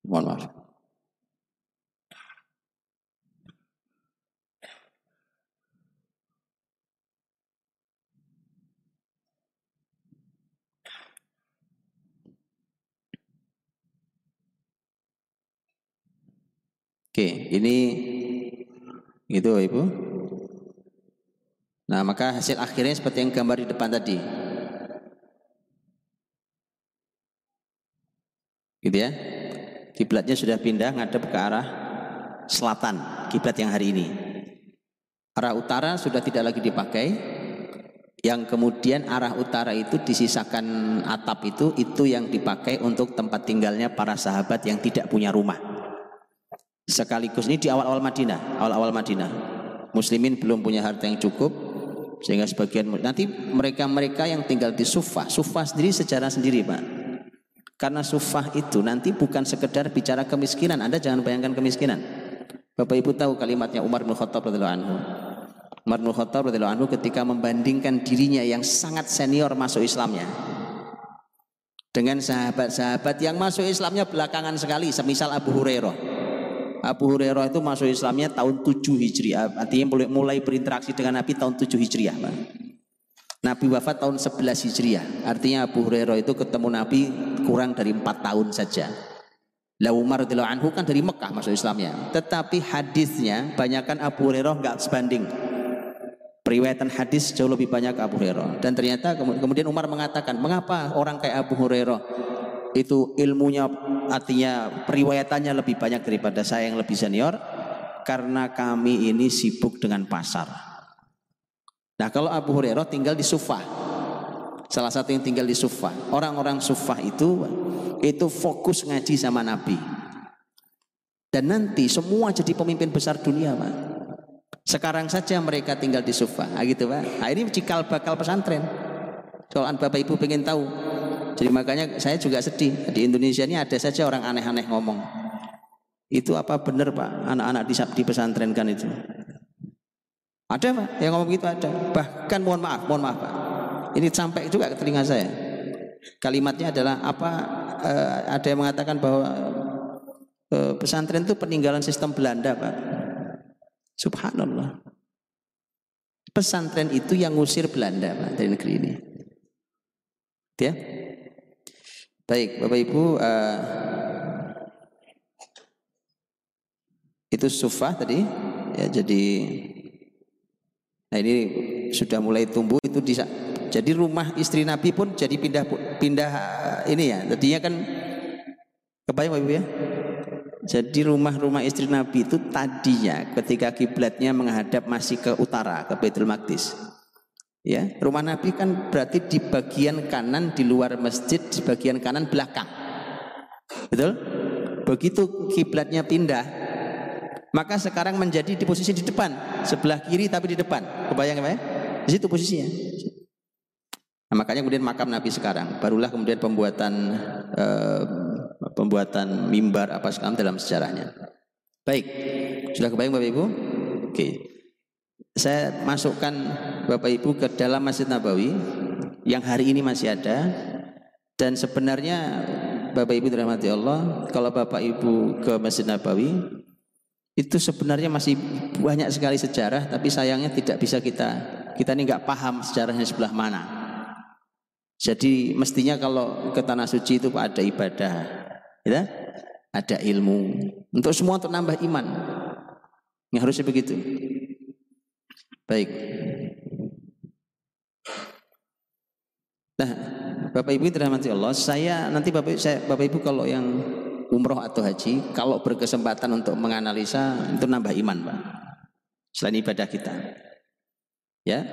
Mohon maaf. Oke, ini gitu Ibu. Nah, maka hasil akhirnya seperti yang gambar di depan tadi. Gitu ya. Kiblatnya sudah pindah ngadep ke arah selatan, kiblat yang hari ini. Arah utara sudah tidak lagi dipakai. Yang kemudian arah utara itu disisakan atap itu itu yang dipakai untuk tempat tinggalnya para sahabat yang tidak punya rumah. Sekaligus ini di awal-awal Madinah, awal-awal Madinah. Muslimin belum punya harta yang cukup sehingga sebagian nanti mereka-mereka yang tinggal di Sufah, Sufah sendiri sejarah sendiri, Pak. Karena Sufah itu nanti bukan sekedar bicara kemiskinan, Anda jangan bayangkan kemiskinan. Bapak Ibu tahu kalimatnya Umar bin Khattab radhiyallahu anhu. Umar bin Khattab radhiyallahu anhu ketika membandingkan dirinya yang sangat senior masuk Islamnya dengan sahabat-sahabat yang masuk Islamnya belakangan sekali, semisal Abu Hurairah. Abu Hurairah itu masuk Islamnya tahun 7 Hijriah. Artinya mulai, berinteraksi dengan Nabi tahun 7 Hijriah. Nabi wafat tahun 11 Hijriah. Artinya Abu Hurairah itu ketemu Nabi kurang dari 4 tahun saja. La Umar anhu kan dari Mekah masuk Islamnya. Tetapi hadisnya banyakkan Abu Hurairah nggak sebanding. Periwayatan hadis jauh lebih banyak Abu Hurairah. Dan ternyata kemudian Umar mengatakan, mengapa orang kayak Abu Hurairah itu ilmunya artinya periwayatannya lebih banyak daripada saya yang lebih senior karena kami ini sibuk dengan pasar. Nah kalau Abu Hurairah tinggal di Sufah, salah satu yang tinggal di Sufah, orang-orang Sufah itu itu fokus ngaji sama Nabi. Dan nanti semua jadi pemimpin besar dunia, Pak. Sekarang saja mereka tinggal di Sufah, nah, gitu, Pak. Nah, ini cikal bakal pesantren. Soalan Bapak Ibu pengen tahu, jadi makanya saya juga sedih. Di Indonesia ini ada saja orang aneh-aneh ngomong. Itu apa benar Pak? Anak-anak di, pesantren kan itu. Ada Pak yang ngomong gitu ada. Bahkan mohon maaf, mohon maaf Pak. Ini sampai juga ke telinga saya. Kalimatnya adalah apa? Uh, ada yang mengatakan bahwa uh, pesantren itu peninggalan sistem Belanda Pak. Subhanallah. Pesantren itu yang ngusir Belanda Pak dari negeri ini. Ya, Baik, Bapak Ibu, uh, itu sufah tadi, ya jadi, nah ini sudah mulai tumbuh itu di, jadi rumah istri Nabi pun jadi pindah pindah ini ya, tadinya kan kebayang Bapak Ibu ya, jadi rumah-rumah istri Nabi itu tadinya ketika kiblatnya menghadap masih ke utara ke Baitul Maqdis. Ya, rumah Nabi kan berarti di bagian kanan di luar masjid, di bagian kanan belakang. Betul? Begitu kiblatnya pindah, maka sekarang menjadi di posisi di depan, sebelah kiri tapi di depan. Kebayang ya? Di situ posisinya. Nah, makanya kemudian makam Nabi sekarang, barulah kemudian pembuatan eh, pembuatan mimbar apa sekarang dalam sejarahnya. Baik, sudah kebayang Bapak Ibu? Oke saya masukkan Bapak Ibu ke dalam Masjid Nabawi yang hari ini masih ada. Dan sebenarnya Bapak Ibu dirahmati Allah kalau Bapak Ibu ke Masjid Nabawi itu sebenarnya masih banyak sekali sejarah tapi sayangnya tidak bisa kita kita ini nggak paham sejarahnya sebelah mana. Jadi mestinya kalau ke tanah suci itu ada ibadah ya. Ada ilmu. Untuk semua untuk nambah iman. Yang harusnya begitu Baik. Nah, Bapak Ibu dirahmati Allah, saya nanti Bapak saya Bapak Ibu kalau yang umroh atau haji, kalau berkesempatan untuk menganalisa itu nambah iman, Pak. Selain ibadah kita. Ya.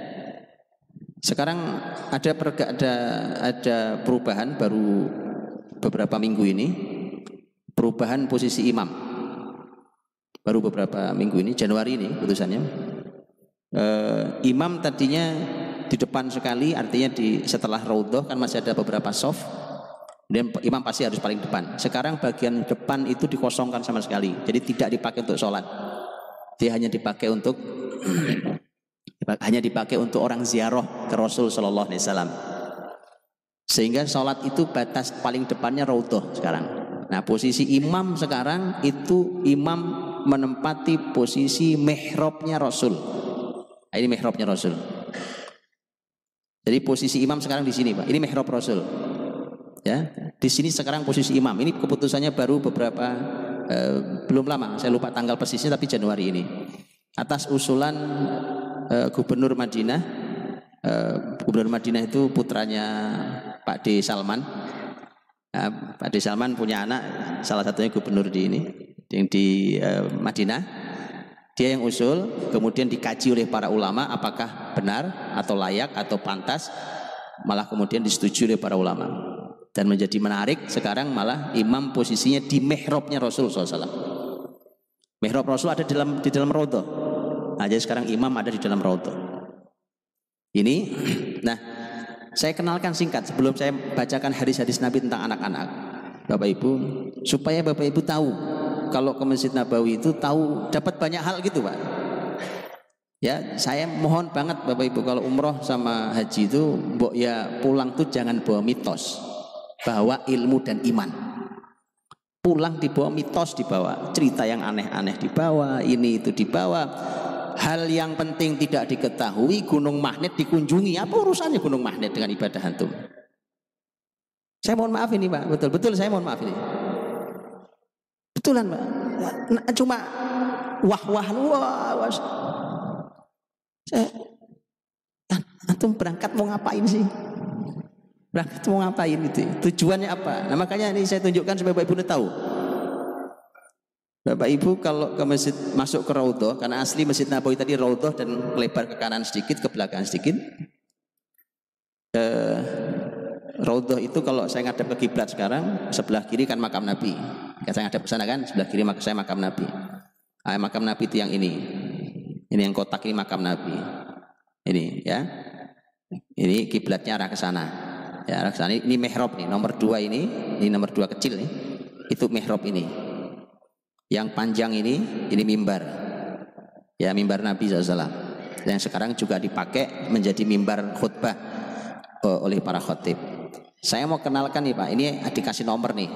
Sekarang ada perga, ada ada perubahan baru beberapa minggu ini. Perubahan posisi imam. Baru beberapa minggu ini, Januari ini putusannya uh, imam tadinya di depan sekali artinya di setelah raudhah kan masih ada beberapa soft dan imam pasti harus paling depan sekarang bagian depan itu dikosongkan sama sekali jadi tidak dipakai untuk sholat dia hanya dipakai untuk hanya dipakai untuk orang ziarah ke Rasul Shallallahu Alaihi Wasallam. Sehingga sholat itu batas paling depannya raudhah sekarang. Nah posisi imam sekarang itu imam menempati posisi mihrabnya Rasul. Nah, ini mihrabnya Rasul. Jadi posisi imam sekarang di sini, Pak. Ini mihrab Rasul. Ya, di sini sekarang posisi imam. Ini keputusannya baru beberapa eh, belum lama. Saya lupa tanggal persisnya tapi Januari ini. Atas usulan eh, Gubernur Madinah. Eh, Gubernur Madinah itu putranya Pak D Salman. Nah, Pak D Salman punya anak, salah satunya gubernur di ini, yang di eh, Madinah. Dia yang usul, kemudian dikaji oleh para ulama apakah benar atau layak atau pantas, malah kemudian disetujui oleh para ulama. Dan menjadi menarik sekarang malah imam posisinya di mihrabnya Rasul SAW. Mihrab Rasul ada di dalam di dalam rodo. Nah, jadi sekarang imam ada di dalam rodo. Ini, nah saya kenalkan singkat sebelum saya bacakan hadis-hadis Nabi tentang anak-anak. Bapak Ibu, supaya Bapak Ibu tahu kalau ke Masjid Nabawi itu tahu dapat banyak hal gitu, Pak. Ya, saya mohon banget Bapak Ibu kalau umroh sama haji itu mbok ya pulang tuh jangan bawa mitos bawa ilmu dan iman. Pulang dibawa mitos dibawa, cerita yang aneh-aneh dibawa, ini itu dibawa. Hal yang penting tidak diketahui, gunung magnet dikunjungi. Apa urusannya gunung magnet dengan ibadah hantum? Saya mohon maaf ini Pak, betul-betul saya mohon maaf ini. Betulan Pak. Nah, cuma wah-wah wah, wah. Saya, antum berangkat mau ngapain sih? Berangkat mau ngapain itu? Tujuannya apa? Nah makanya ini saya tunjukkan supaya Bapak Ibu tahu. Bapak Ibu kalau ke masjid masuk ke Raudhah karena asli Masjid Nabawi tadi Raudhah dan lebar ke kanan sedikit, ke belakang sedikit. Eh, Raudhah itu kalau saya ngadap ke kiblat sekarang sebelah kiri kan makam Nabi. Kan saya ngadap ke sana kan sebelah kiri saya makam Nabi. Ah, makam Nabi itu yang ini. Ini yang kotak ini makam Nabi. Ini ya. Ini kiblatnya arah ke sana. Ya, sana ini mihrab nih, nomor dua ini, ini nomor dua kecil nih. Itu mihrab ini. Yang panjang ini, ini mimbar. Ya, mimbar Nabi SAW. Yang sekarang juga dipakai menjadi mimbar khutbah eh, oleh para khotib. Saya mau kenalkan nih Pak, ini dikasih nomor nih.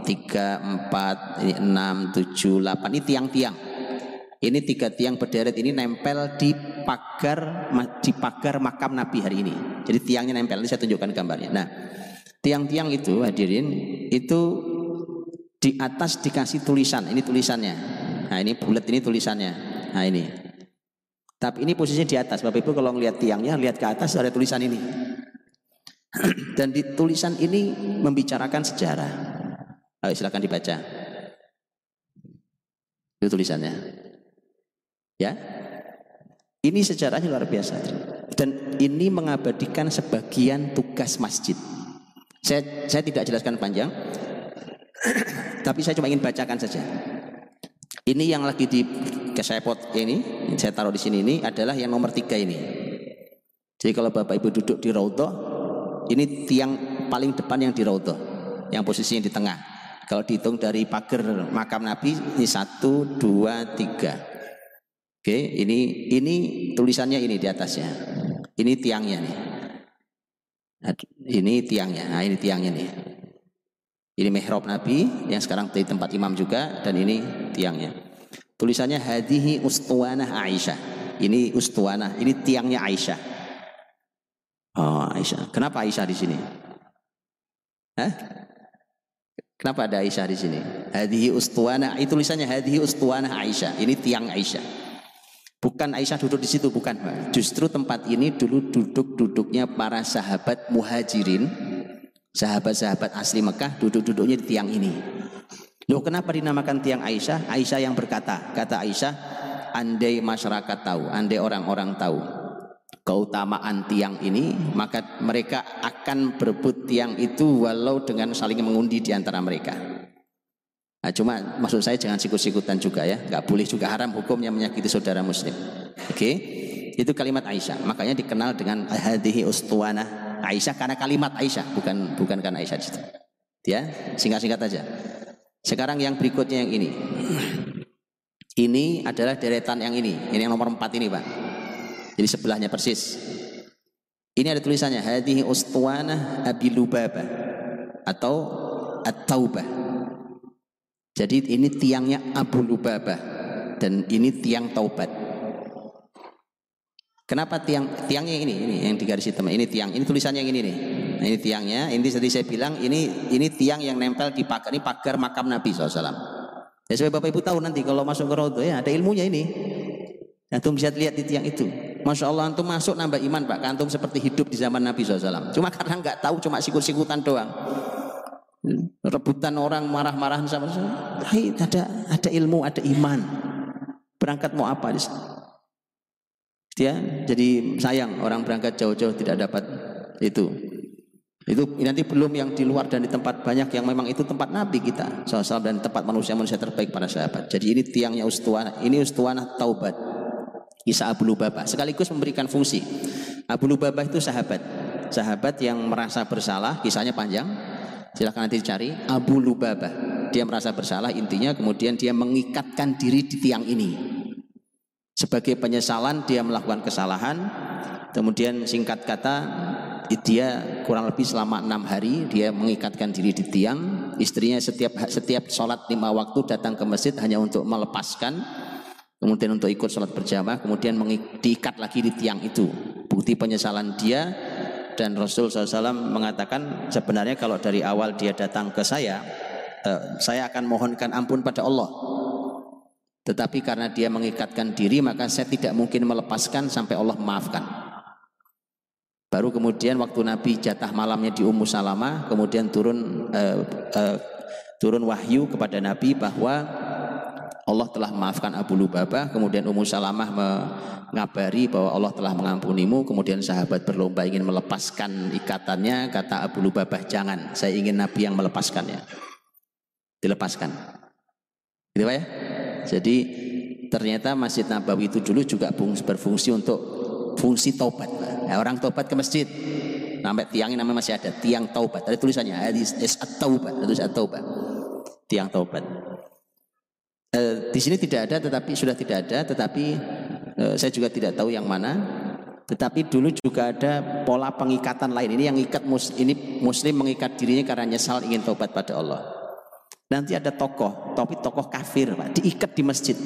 3, 4, ini 6, 7, 8, ini tiang-tiang. Ini tiga tiang berderet ini nempel di pagar di pagar makam Nabi hari ini. Jadi tiangnya nempel. Ini saya tunjukkan gambarnya. Nah, tiang-tiang itu hadirin itu di atas dikasih tulisan. Ini tulisannya. Nah, ini bulat ini tulisannya. Nah, ini. Tapi ini posisinya di atas. Bapak Ibu kalau ngelihat tiangnya, lihat ke atas ada tulisan ini. Dan di tulisan ini membicarakan sejarah. Ayo silakan dibaca. Itu tulisannya. Ya. Ini sejarahnya luar biasa. Dan ini mengabadikan sebagian tugas masjid. Saya, saya tidak jelaskan panjang. tapi saya cuma ingin bacakan saja. Ini yang lagi di kesepot ini, ini saya taruh di sini ini adalah yang nomor tiga ini. Jadi kalau bapak ibu duduk di rauto, ini tiang paling depan yang di rauto, yang posisinya di tengah. Kalau dihitung dari pagar makam Nabi ini satu, dua, tiga. Oke, ini ini tulisannya ini di atasnya. Ini tiangnya nih. Ini tiangnya. Nah, ini tiangnya nih. Ini mihrab Nabi yang sekarang di tempat imam juga dan ini tiangnya. Tulisannya hadihi ustuanah Aisyah. Ini ustuanah, ini tiangnya Aisyah. Oh, Aisyah. Kenapa Aisyah di sini? Hah? Kenapa ada Aisyah di sini? Hadihi ustuanah, itu tulisannya hadihi ustuanah Aisyah. Ini tiang Aisyah. Bukan Aisyah duduk di situ, bukan. Justru tempat ini dulu duduk-duduknya para sahabat muhajirin, sahabat-sahabat asli Mekah, duduk-duduknya di tiang ini. Loh kenapa dinamakan tiang Aisyah? Aisyah yang berkata, kata Aisyah, andai masyarakat tahu, andai orang-orang tahu keutamaan tiang ini, maka mereka akan berebut tiang itu walau dengan saling mengundi di antara mereka. Nah, cuma maksud saya jangan sikut-sikutan juga ya, nggak boleh juga haram hukumnya menyakiti saudara muslim. Oke, okay? itu kalimat Aisyah. Makanya dikenal dengan hadhihi ustuwana Aisyah karena kalimat Aisyah, bukan bukan karena Aisyah itu. Ya, singkat-singkat aja. Sekarang yang berikutnya yang ini. Ini adalah deretan yang ini. Ini yang nomor empat ini, Pak. Jadi sebelahnya persis. Ini ada tulisannya hadhihi ustuwanah Abi Lubabah atau At-Taubah. Jadi ini tiangnya Abu Lubabah dan ini tiang taubat. Kenapa tiang tiangnya ini ini yang digaris hitam ini tiang ini tulisannya yang ini nih. Nah, ini tiangnya. Ini tadi saya bilang ini ini tiang yang nempel di pagar ini pagar makam Nabi SAW. Ya supaya bapak ibu tahu nanti kalau masuk ke Raudhah ya ada ilmunya ini. Antum bisa lihat di tiang itu. Masya Allah antum masuk nambah iman pak. Antum seperti hidup di zaman Nabi SAW. Cuma karena nggak tahu cuma sikut-sikutan doang. Rebutan orang marah-marahan sama saya. Ada ada ilmu, ada iman. Berangkat mau apa? Ya, jadi sayang orang berangkat jauh-jauh tidak dapat itu. Itu nanti belum yang di luar dan di tempat banyak yang memang itu tempat Nabi kita. SAW dan tempat manusia-manusia terbaik para sahabat. Jadi ini tiangnya ustuana, ini ustuana taubat. Isa Abu Lubabah sekaligus memberikan fungsi. Abu Lubabah itu sahabat, sahabat yang merasa bersalah, kisahnya panjang. Silahkan nanti cari Abu Lubabah. Dia merasa bersalah, intinya kemudian dia mengikatkan diri di tiang ini. Sebagai penyesalan dia melakukan kesalahan. Kemudian singkat kata dia kurang lebih selama enam hari dia mengikatkan diri di tiang. Istrinya setiap setiap sholat lima waktu datang ke masjid hanya untuk melepaskan kemudian untuk ikut sholat berjamaah, kemudian diikat lagi di tiang itu. Bukti penyesalan dia dan Rasul SAW mengatakan sebenarnya kalau dari awal dia datang ke saya, eh, saya akan mohonkan ampun pada Allah. Tetapi karena dia mengikatkan diri maka saya tidak mungkin melepaskan sampai Allah memaafkan. Baru kemudian waktu Nabi jatah malamnya di Ummu Salamah, kemudian turun eh, eh, turun wahyu kepada Nabi bahwa Allah telah memaafkan Abu Lubabah kemudian Ummu Salamah mengabari bahwa Allah telah mengampunimu kemudian sahabat berlomba ingin melepaskan ikatannya kata Abu Lubabah jangan saya ingin Nabi yang melepaskannya. Dilepaskan. Gitu Pak ya? Jadi ternyata Masjid Nabawi itu dulu juga berfungsi untuk fungsi taubat nah, orang taubat ke masjid sampai tiangnya namanya masih ada tiang taubat. Ada tulisannya hadis at-taubat hadis at-taubat tiang taubat Eh, di sini tidak ada, tetapi sudah tidak ada, tetapi eh, saya juga tidak tahu yang mana. Tetapi dulu juga ada pola pengikatan lain. Ini yang ikat mus, ini Muslim mengikat dirinya karena nyesal ingin tobat pada Allah. Nanti ada tokoh, tapi tokoh kafir, Pak, diikat di masjid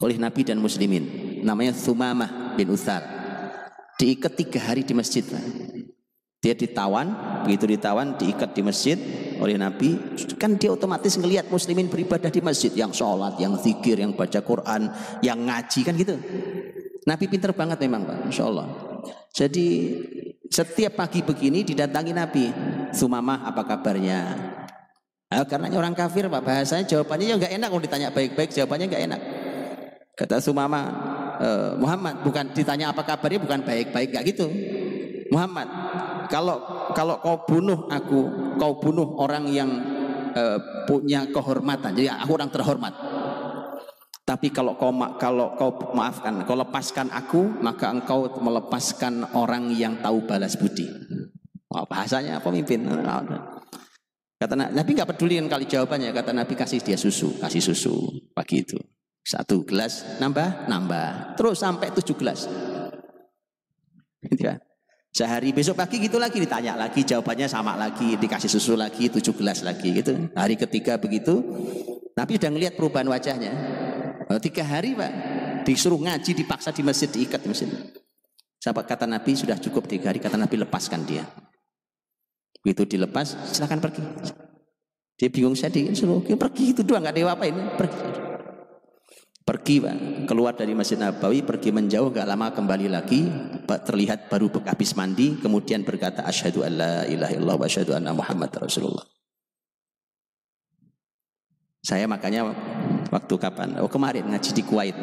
oleh Nabi dan Muslimin. Namanya Thumamah bin Uthal. Diikat tiga hari di masjid, Pak. Dia ditawan, begitu ditawan diikat di masjid oleh Nabi. Kan dia otomatis ngelihat muslimin beribadah di masjid. Yang sholat, yang zikir, yang baca Quran, yang ngaji kan gitu. Nabi pinter banget memang Pak, Insya Allah. Jadi setiap pagi begini didatangi Nabi. Sumamah apa kabarnya? Nah, karena orang kafir Pak bahasanya jawabannya ya nggak enak kalau ditanya baik-baik jawabannya nggak enak. Kata Sumama eh, Muhammad bukan ditanya apa kabarnya bukan baik-baik nggak gitu. Muhammad kalau kalau kau bunuh aku, kau bunuh orang yang uh, punya kehormatan. Jadi aku orang terhormat. Tapi kalau kau kalau kau maafkan, kau lepaskan aku, maka engkau melepaskan orang yang tahu balas budi. Oh, bahasanya pemimpin. Kata Nabi nggak peduli kali jawabannya. Kata Nabi kasih dia susu, kasih susu pagi itu. Satu gelas nambah, nambah. Terus sampai tujuh gelas. Gitu ya. Sehari besok pagi gitu lagi ditanya lagi jawabannya sama lagi dikasih susu lagi tujuh gelas lagi gitu. Hari ketiga begitu Nabi sudah ngelihat perubahan wajahnya. Oh, tiga hari pak disuruh ngaji dipaksa di masjid diikat di masjid. Sahabat kata Nabi sudah cukup tiga hari kata Nabi lepaskan dia. Begitu dilepas silahkan pergi. Dia bingung saya disuruh pergi itu doang nggak dewa apa ini pergi pergi pak. Keluar dari masjid Nabawi pergi menjauh gak lama kembali lagi pak terlihat baru habis mandi kemudian berkata asyhadu alla ilaha illallah wa asyhadu anna muhammad rasulullah. Saya makanya waktu kapan? Oh kemarin ngaji di Kuwait.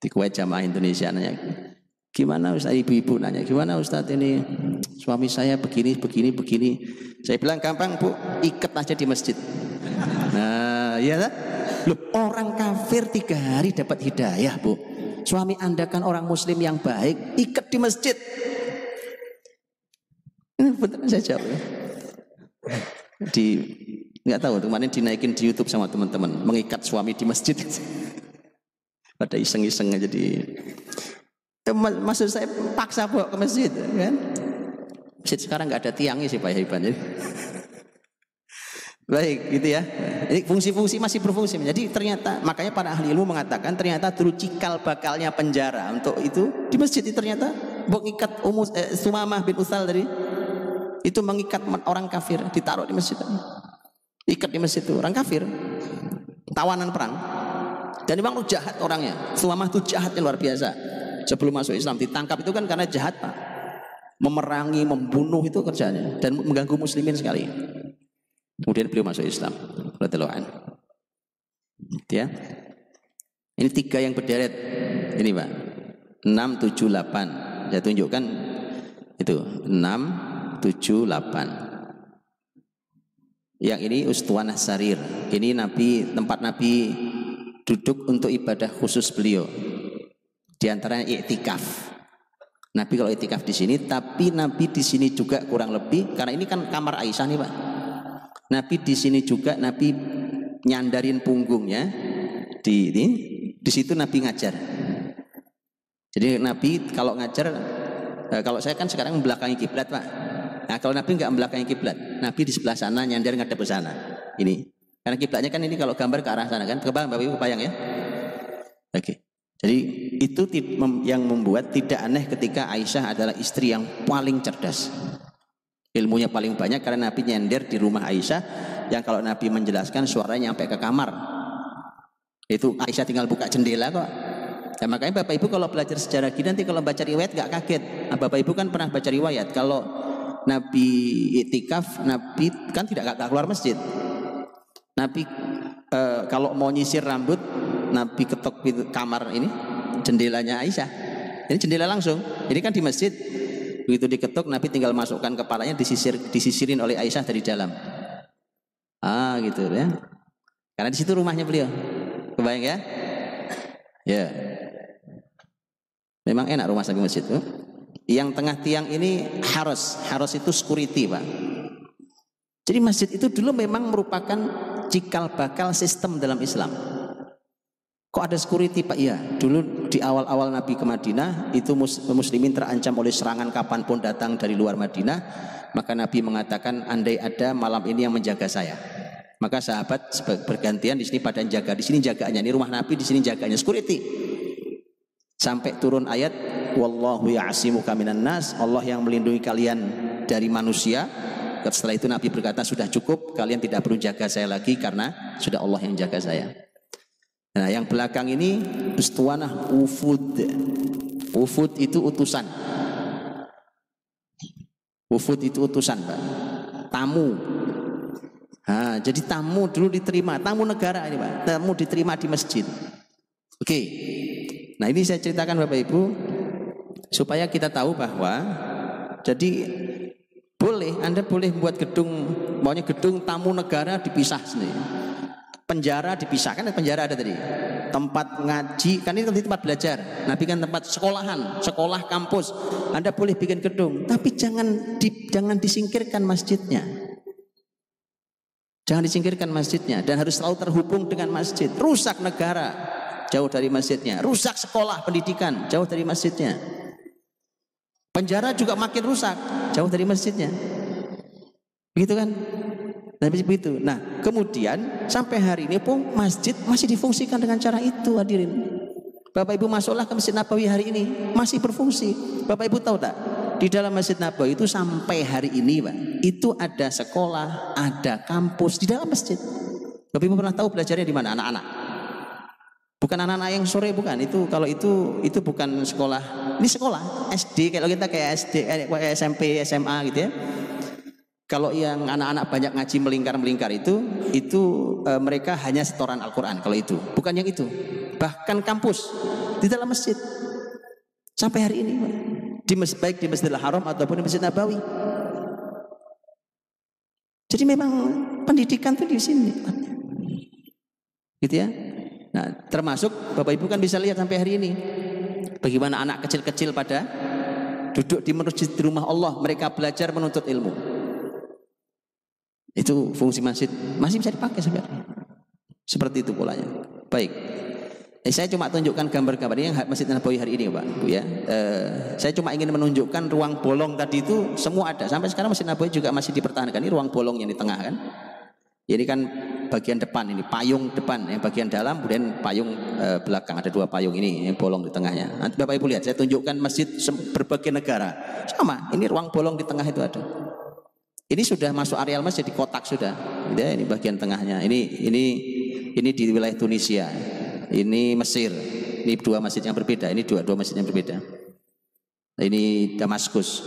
Di Kuwait jamaah Indonesia nanya gimana Ustaz? Ibu-ibu nanya gimana Ustaz ini? Suami saya begini begini begini. Saya bilang gampang bu. Ikat aja di masjid. Nah iya lah Loh, orang kafir tiga hari dapat hidayah, Bu. Suami Anda kan orang muslim yang baik, ikat di masjid. Ini beneran saya jawab ya. Di nggak tahu kemarin dinaikin di YouTube sama teman-teman mengikat suami di masjid pada iseng-iseng aja di Eh, maksud saya paksa bawa ke masjid kan. Masjid sekarang nggak ada tiangnya sih Pak Iban. Baik, gitu ya. Jadi fungsi-fungsi masih berfungsi. Jadi ternyata makanya para ahli ilmu mengatakan ternyata dulu cikal bakalnya penjara untuk itu di masjid itu ternyata mengikat umus eh, Sumamah bin Usal tadi itu mengikat orang kafir ditaruh di masjid. Ikat di masjid itu orang kafir. Tawanan perang. Dan memang jahat orangnya. Sumamah itu jahatnya luar biasa. Sebelum masuk Islam ditangkap itu kan karena jahat Pak. Memerangi, membunuh itu kerjanya dan mengganggu muslimin sekali. Kemudian beliau masuk Islam. Ya. Ini tiga yang berderet. Ini Pak. 6, 7, 8. Saya tunjukkan itu. 6, 7, 8. Yang ini Ustuanah Sarir. Ini Nabi tempat Nabi duduk untuk ibadah khusus beliau. Di antaranya iktikaf. Nabi kalau iktikaf di sini, tapi Nabi di sini juga kurang lebih karena ini kan kamar Aisyah nih Pak. Nabi di sini juga Nabi nyandarin punggungnya di ini di situ Nabi ngajar. Jadi Nabi kalau ngajar eh, kalau saya kan sekarang membelakangi kiblat Pak. Nah, kalau Nabi nggak membelakangi kiblat, Nabi di sebelah sana nyandar ngadep ke sana. Ini karena kiblatnya kan ini kalau gambar ke arah sana kan. Kebayang Bapak Ibu kebayang ya? Oke. Jadi itu yang membuat tidak aneh ketika Aisyah adalah istri yang paling cerdas. Ilmunya paling banyak karena Nabi nyender di rumah Aisyah yang kalau Nabi menjelaskan suaranya sampai ke kamar. Itu Aisyah tinggal buka jendela kok. Ya, makanya Bapak Ibu kalau belajar sejarah gini nanti kalau baca riwayat gak kaget. Nah, Bapak Ibu kan pernah baca riwayat kalau Nabi itikaf, Nabi kan tidak gak keluar masjid. Nabi e, kalau mau nyisir rambut, Nabi ketok kamar ini jendelanya Aisyah. Ini jendela langsung. Ini kan di masjid Begitu diketuk Nabi tinggal masukkan kepalanya disisir disisirin oleh Aisyah dari dalam. Ah gitu ya. Karena di situ rumahnya beliau. Kebayang ya? Ya. Memang enak rumah samping masjid itu. Yang tengah tiang ini harus, harus itu security pak. Jadi masjid itu dulu memang merupakan cikal bakal sistem dalam Islam. Kok ada security Pak? Iya, dulu di awal-awal Nabi ke Madinah itu muslimin terancam oleh serangan kapan pun datang dari luar Madinah. Maka Nabi mengatakan andai ada malam ini yang menjaga saya. Maka sahabat bergantian di sini pada jaga, di sini jaganya. Ini rumah Nabi, di sini jaganya security. Sampai turun ayat wallahu ya'simuka minan nas, Allah yang melindungi kalian dari manusia. Setelah itu Nabi berkata sudah cukup, kalian tidak perlu jaga saya lagi karena sudah Allah yang jaga saya. Nah, yang belakang ini ustuanah ufud. Ufud itu utusan. Ufud itu utusan, Pak. Tamu. Nah, jadi tamu dulu diterima, tamu negara ini, Pak. Tamu diterima di masjid. Oke. Nah, ini saya ceritakan Bapak Ibu supaya kita tahu bahwa jadi boleh Anda boleh buat gedung maunya gedung tamu negara dipisah sendiri penjara dipisahkan penjara ada tadi. Tempat ngaji kan ini tempat belajar. Nabi kan tempat sekolahan sekolah kampus. Anda boleh bikin gedung tapi jangan di, jangan disingkirkan masjidnya. Jangan disingkirkan masjidnya dan harus selalu terhubung dengan masjid. Rusak negara jauh dari masjidnya. Rusak sekolah pendidikan jauh dari masjidnya. Penjara juga makin rusak jauh dari masjidnya. Begitu kan Nabi begitu. Nah, kemudian sampai hari ini pun masjid masih difungsikan dengan cara itu hadirin. Bapak Ibu masuklah ke Masjid Nabawi hari ini masih berfungsi. Bapak Ibu tahu tak? Di dalam Masjid Nabawi itu sampai hari ini, Pak, itu ada sekolah, ada kampus di dalam masjid. Bapak Ibu pernah tahu belajarnya di mana anak-anak? Bukan anak-anak yang sore bukan itu kalau itu itu bukan sekolah. Ini sekolah SD kalau kita kayak SD kayak SMP SMA gitu ya kalau yang anak-anak banyak ngaji melingkar-melingkar itu, itu e, mereka hanya setoran Al-Quran kalau itu. Bukan yang itu. Bahkan kampus di dalam masjid. Sampai hari ini. Di masjid, baik di Masjidil Haram ataupun di Masjid Nabawi. Jadi memang pendidikan itu di sini. Gitu ya. Nah, termasuk Bapak Ibu kan bisa lihat sampai hari ini. Bagaimana anak kecil-kecil pada duduk di masjid di rumah Allah. Mereka belajar menuntut ilmu. Itu fungsi masjid masih bisa dipakai sebenarnya. Seperti itu polanya. Baik. Eh, saya cuma tunjukkan gambar-gambar ini yang Masjid Nabawi hari ini Pak Bu ya. Eh, saya cuma ingin menunjukkan ruang bolong tadi itu semua ada. Sampai sekarang Masjid Nabawi juga masih dipertahankan. Ini ruang bolong yang di tengah kan. Ini kan bagian depan ini payung depan yang bagian dalam kemudian payung eh, belakang ada dua payung ini yang bolong di tengahnya. Nanti Bapak Ibu lihat saya tunjukkan masjid berbagai negara. Sama, ini ruang bolong di tengah itu ada. Ini sudah masuk areal masjid di kotak sudah. Ya, ini bagian tengahnya. Ini ini ini di wilayah Tunisia. Ini Mesir. Ini dua masjid yang berbeda. Ini dua dua masjid yang berbeda. Ini Damaskus.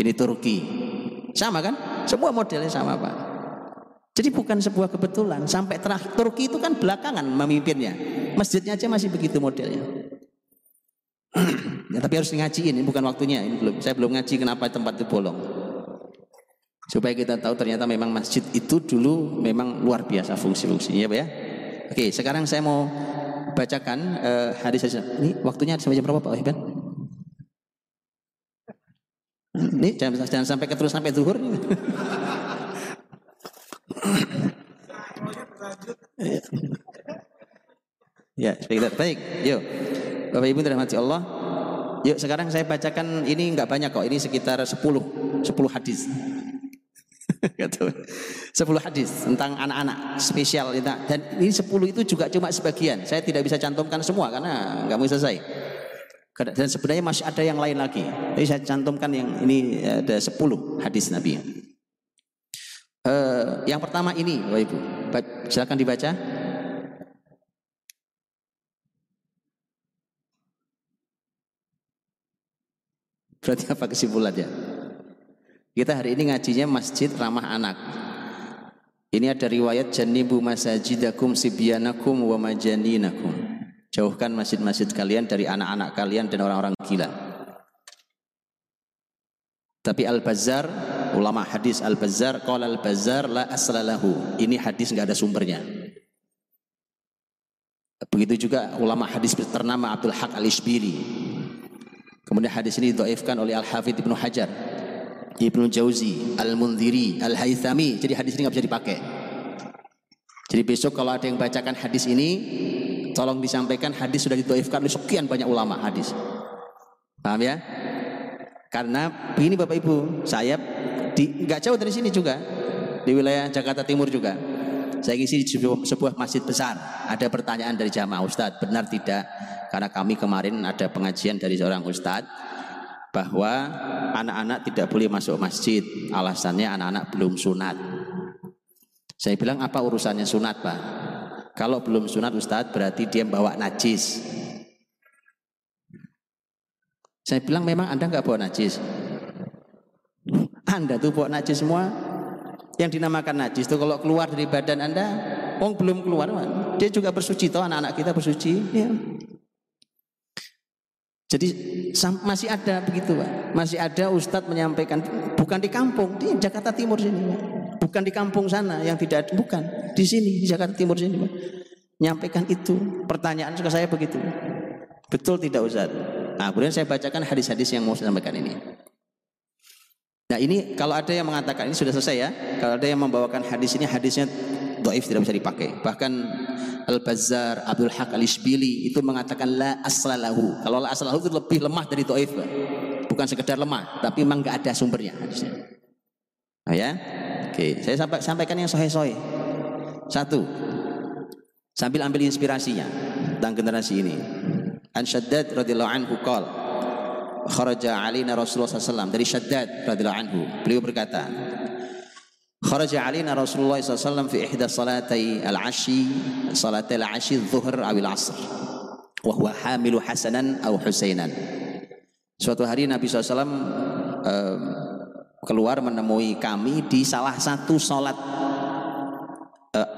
Ini Turki. Sama kan? Semua modelnya sama Pak. Jadi bukan sebuah kebetulan. Sampai terakhir Turki itu kan belakangan memimpinnya. Masjidnya aja masih begitu modelnya. ya, tapi harus ngaji ini bukan waktunya. Ini belum. Saya belum ngaji kenapa tempat itu bolong. Supaya kita tahu ternyata memang masjid itu dulu memang luar biasa fungsi-fungsinya, ya. Oke, sekarang saya mau bacakan uh, hadis hadis ini waktunya sampai jam berapa Pak Iban? Ini jangan, jangan sampai terus sampai zuhur. ya, baik, baik. Yuk, Bapak Ibu dirahmati Allah. Yuk, sekarang saya bacakan ini nggak banyak kok. Ini sekitar 10 10 hadis. gitu. 10 hadis tentang anak-anak spesial dan ini 10 itu juga cuma sebagian. Saya tidak bisa cantumkan semua karena nggak mau selesai. Dan sebenarnya masih ada yang lain lagi. Jadi saya cantumkan yang ini ada 10 hadis Nabi. Uh, yang pertama ini, Bapak Ibu. Silakan dibaca. Berarti apa kesimpulannya? Kita hari ini ngajinya masjid ramah anak. Ini ada riwayat janibu masajidakum sibyanakum wa majaninakum. Jauhkan masjid-masjid kalian dari anak-anak kalian dan orang-orang gila. Tapi Al-Bazzar, ulama hadis Al-Bazzar, qala Al-Bazzar la aslalahu. Ini hadis nggak ada sumbernya. Begitu juga ulama hadis ternama Abdul Haq Al-Isbili. Kemudian hadis ini didhaifkan oleh Al-Hafidh Ibnu Hajar Ibnu Jauzi, Al-Mundhiri, Al-Haythami. Jadi hadis ini nggak bisa dipakai. Jadi besok kalau ada yang bacakan hadis ini, tolong disampaikan hadis sudah ditoifkan oleh sekian banyak ulama hadis. Paham ya? Karena begini Bapak Ibu, saya di nggak jauh dari sini juga di wilayah Jakarta Timur juga. Saya ngisi sebuah, sebuah masjid besar. Ada pertanyaan dari jamaah Ustadz, benar tidak? Karena kami kemarin ada pengajian dari seorang Ustadz bahwa anak-anak tidak boleh masuk masjid. Alasannya anak-anak belum sunat. Saya bilang apa urusannya sunat pak? Kalau belum sunat Ustadz berarti dia bawa najis. Saya bilang memang Anda nggak bawa najis. Anda tuh bawa najis semua. Yang dinamakan najis itu kalau keluar dari badan Anda, Wong belum keluar, dia juga bersuci. Toh anak-anak kita bersuci. Ya. Jadi masih ada begitu Pak. Masih ada Ustadz menyampaikan bukan di kampung, di Jakarta Timur sini Pak. Bukan di kampung sana yang tidak ada, bukan. Di sini di Jakarta Timur sini Pak. Menyampaikan itu. Pertanyaan ke saya begitu. Betul tidak Ustadz? Nah, kemudian saya bacakan hadis-hadis yang mau saya sampaikan ini. Nah ini kalau ada yang mengatakan ini sudah selesai ya. Kalau ada yang membawakan hadis ini hadisnya doif tidak bisa dipakai. Bahkan Al-Bazzar, Abdul Haq Al-Ishbili itu mengatakan la aslalahu. Kalau la aslalahu itu lebih lemah dari doif. Bukan sekedar lemah, tapi memang nggak ada sumbernya. Nah, ya. Oke, saya sampaikan yang sohe-sohe. Satu, sambil ambil inspirasinya tentang generasi ini. An Shaddad radhiyallahu anhu qol kharaja alina Rasulullah SAW dari Shaddad radhiyallahu anhu. Beliau berkata, Kharaja alina Rasulullah SAW fi ihda salatai al-ashi salatai al-ashi zuhur awil asr wa hamilu hasanan au husainan. Suatu hari Nabi SAW uh, keluar menemui kami di salah satu salat uh,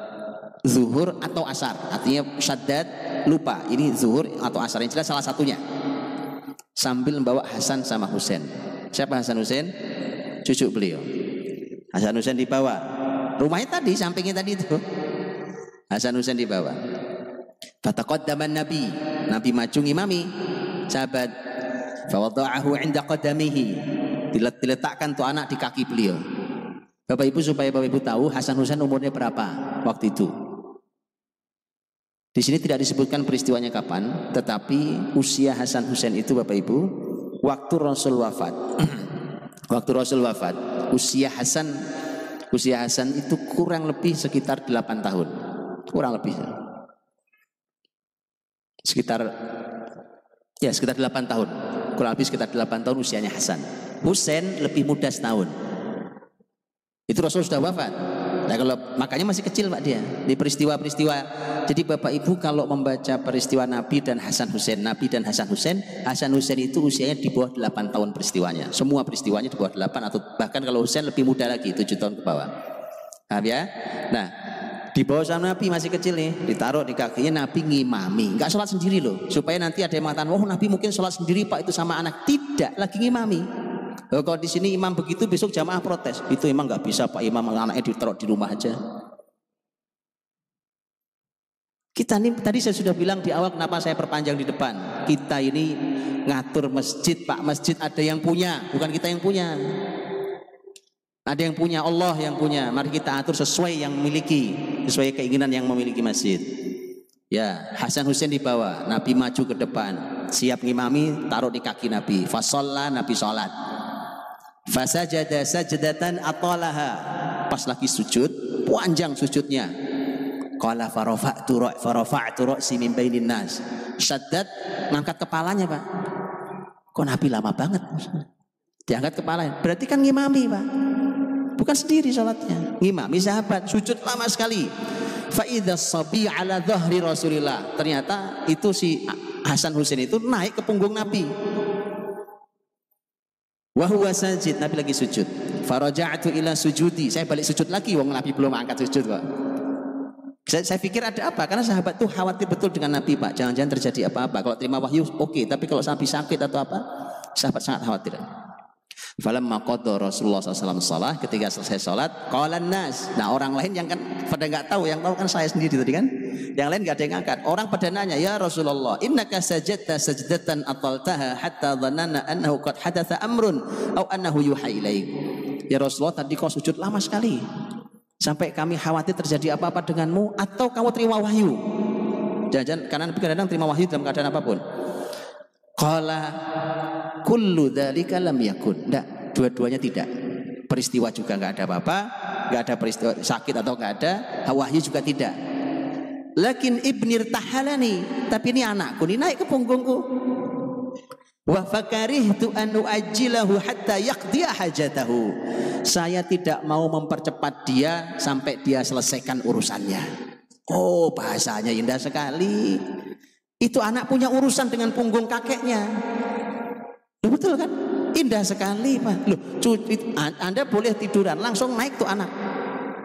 zuhur atau asar. Artinya syaddad lupa. Ini zuhur atau asar yang jelas salah satunya. Sambil membawa Hasan sama Husain. Siapa Hasan Husain? Cucu beliau Hasan Husain dibawa. Rumahnya tadi, sampingnya tadi itu. Hasan Husain dibawa. Fataqaddaman Nabi. Nabi maju ngimami. Sahabat. Fawada'ahu inda qadamihi. Diletakkan tuh anak di kaki beliau. Bapak Ibu supaya Bapak Ibu tahu Hasan Husain umurnya berapa waktu itu. Di sini tidak disebutkan peristiwanya kapan, tetapi usia Hasan Husain itu Bapak Ibu, waktu Rasul wafat. waktu Rasul wafat, usia Hasan usia Hasan itu kurang lebih sekitar 8 tahun. Kurang lebih. Sekitar ya sekitar 8 tahun. Kurang lebih sekitar 8 tahun usianya Hasan. Husain lebih muda setahun. Itu Rasul sudah wafat. Nah kalau makanya masih kecil Pak dia di peristiwa-peristiwa. Jadi Bapak Ibu kalau membaca peristiwa Nabi dan Hasan Husain, Nabi dan Hasan Husain, Hasan Husain itu usianya di bawah 8 tahun peristiwanya. Semua peristiwanya di bawah 8 atau bahkan kalau Husain lebih muda lagi 7 tahun ke bawah. Paham ya? Nah, di bawah sama Nabi masih kecil nih, ditaruh di kakinya Nabi ngimami, nggak sholat sendiri loh, supaya nanti ada yang mengatakan, oh Nabi mungkin sholat sendiri pak itu sama anak, tidak, lagi ngimami. Kalau di sini imam begitu besok jamaah protes. Itu emang nggak bisa Pak Imam anaknya ditaruh di rumah aja. Kita ini tadi saya sudah bilang di awal kenapa saya perpanjang di depan. Kita ini ngatur masjid, Pak masjid ada yang punya, bukan kita yang punya. Ada yang punya, Allah yang punya. Mari kita atur sesuai yang memiliki, sesuai keinginan yang memiliki masjid. Ya, Hasan Hussein dibawa, Nabi maju ke depan, siap ngimami, taruh di kaki Nabi. Fasolla, Nabi sholat. Fasajada sajdatan atolaha. Pas lagi sujud, panjang sujudnya. Qala farafa'tu ra' farafa'tu ra'si min bainin nas. Syaddad ngangkat kepalanya, Pak. Kok Nabi lama banget? Diangkat kepalanya. Berarti kan ngimami, Pak. Bukan sendiri sholatnya. Ngimami sahabat, sujud lama sekali. Fa'idha sabi ala dhahri Rasulillah. Ternyata itu si Hasan Husain itu naik ke punggung Nabi. Wahuwa sajid, Nabi lagi sujud. Faraja'atu ila sujudi. Saya balik sujud lagi, wong Nabi belum angkat sujud kok. Saya, saya pikir ada apa? Karena sahabat tuh khawatir betul dengan Nabi Pak. Jangan-jangan terjadi apa-apa. Kalau terima wahyu oke, okay. tapi kalau sampai sakit atau apa, sahabat sangat khawatir. Falam makodo Rasulullah SAW salat ketika selesai sholat, kawalan nas. Nah orang lain yang kan pada nggak tahu, yang tahu kan saya sendiri tadi kan. Yang lain nggak ada yang angkat. Orang pada nanya, ya Rasulullah, innaka sajadta sajdatan ataltaha hatta dhanana annahu qad hadatha amrun au annahu yuha ilaik. Ya Rasulullah tadi kau sujud lama sekali. Sampai kami khawatir terjadi apa-apa denganmu atau kamu terima wahyu. Jangan-jangan karena Nabi kadang terima wahyu dalam keadaan apa pun. Qala kullu dzalika lam yakun. Enggak, dua-duanya tidak. Peristiwa juga enggak ada apa-apa, enggak ada peristiwa sakit atau enggak ada, wahyu juga tidak. Lakin ibnir tahalani, tapi ini anakku ini naik ke punggungku. Wa fakarihtu an uajjilahu hatta yaqdiya hajatahu. Saya tidak mau mempercepat dia sampai dia selesaikan urusannya. Oh, bahasanya indah sekali. Itu anak punya urusan dengan punggung kakeknya. Betul kan? Indah sekali, Pak. Loh, Anda boleh tiduran, langsung naik tuh anak.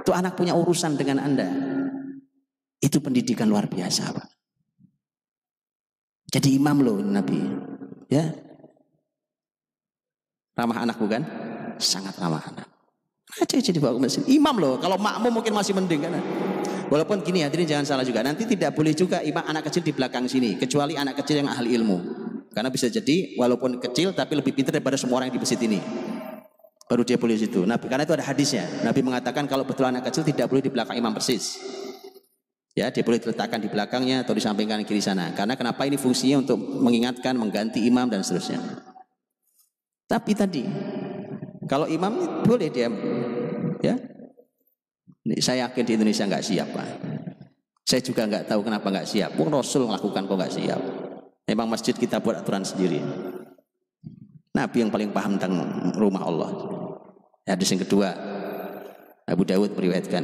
Tuh anak punya urusan dengan Anda. Itu pendidikan luar biasa, Pak. Jadi imam loh Nabi. Ya. Ramah anak bukan? Sangat ramah anak. Aja jadi bawa ke masjid. Imam loh. Kalau makmum mungkin masih mending kan. Walaupun gini hadirin jangan salah juga. Nanti tidak boleh juga imam anak kecil di belakang sini. Kecuali anak kecil yang ahli ilmu. Karena bisa jadi walaupun kecil tapi lebih pintar daripada semua orang yang di masjid ini. Baru dia boleh situ. Nabi karena itu ada hadisnya. Nabi mengatakan kalau betul anak kecil tidak boleh di belakang imam persis. Ya, dia boleh diletakkan di belakangnya atau di samping kanan kiri sana. Karena kenapa ini fungsinya untuk mengingatkan, mengganti imam dan seterusnya. Tapi tadi kalau imam boleh dia ya saya yakin di Indonesia nggak siap Pak. Saya juga nggak tahu kenapa nggak siap. Pun Rasul melakukan kok nggak siap. Memang masjid kita buat aturan sendiri. Nabi yang paling paham tentang rumah Allah. Hadis yang kedua, Abu Dawud meriwayatkan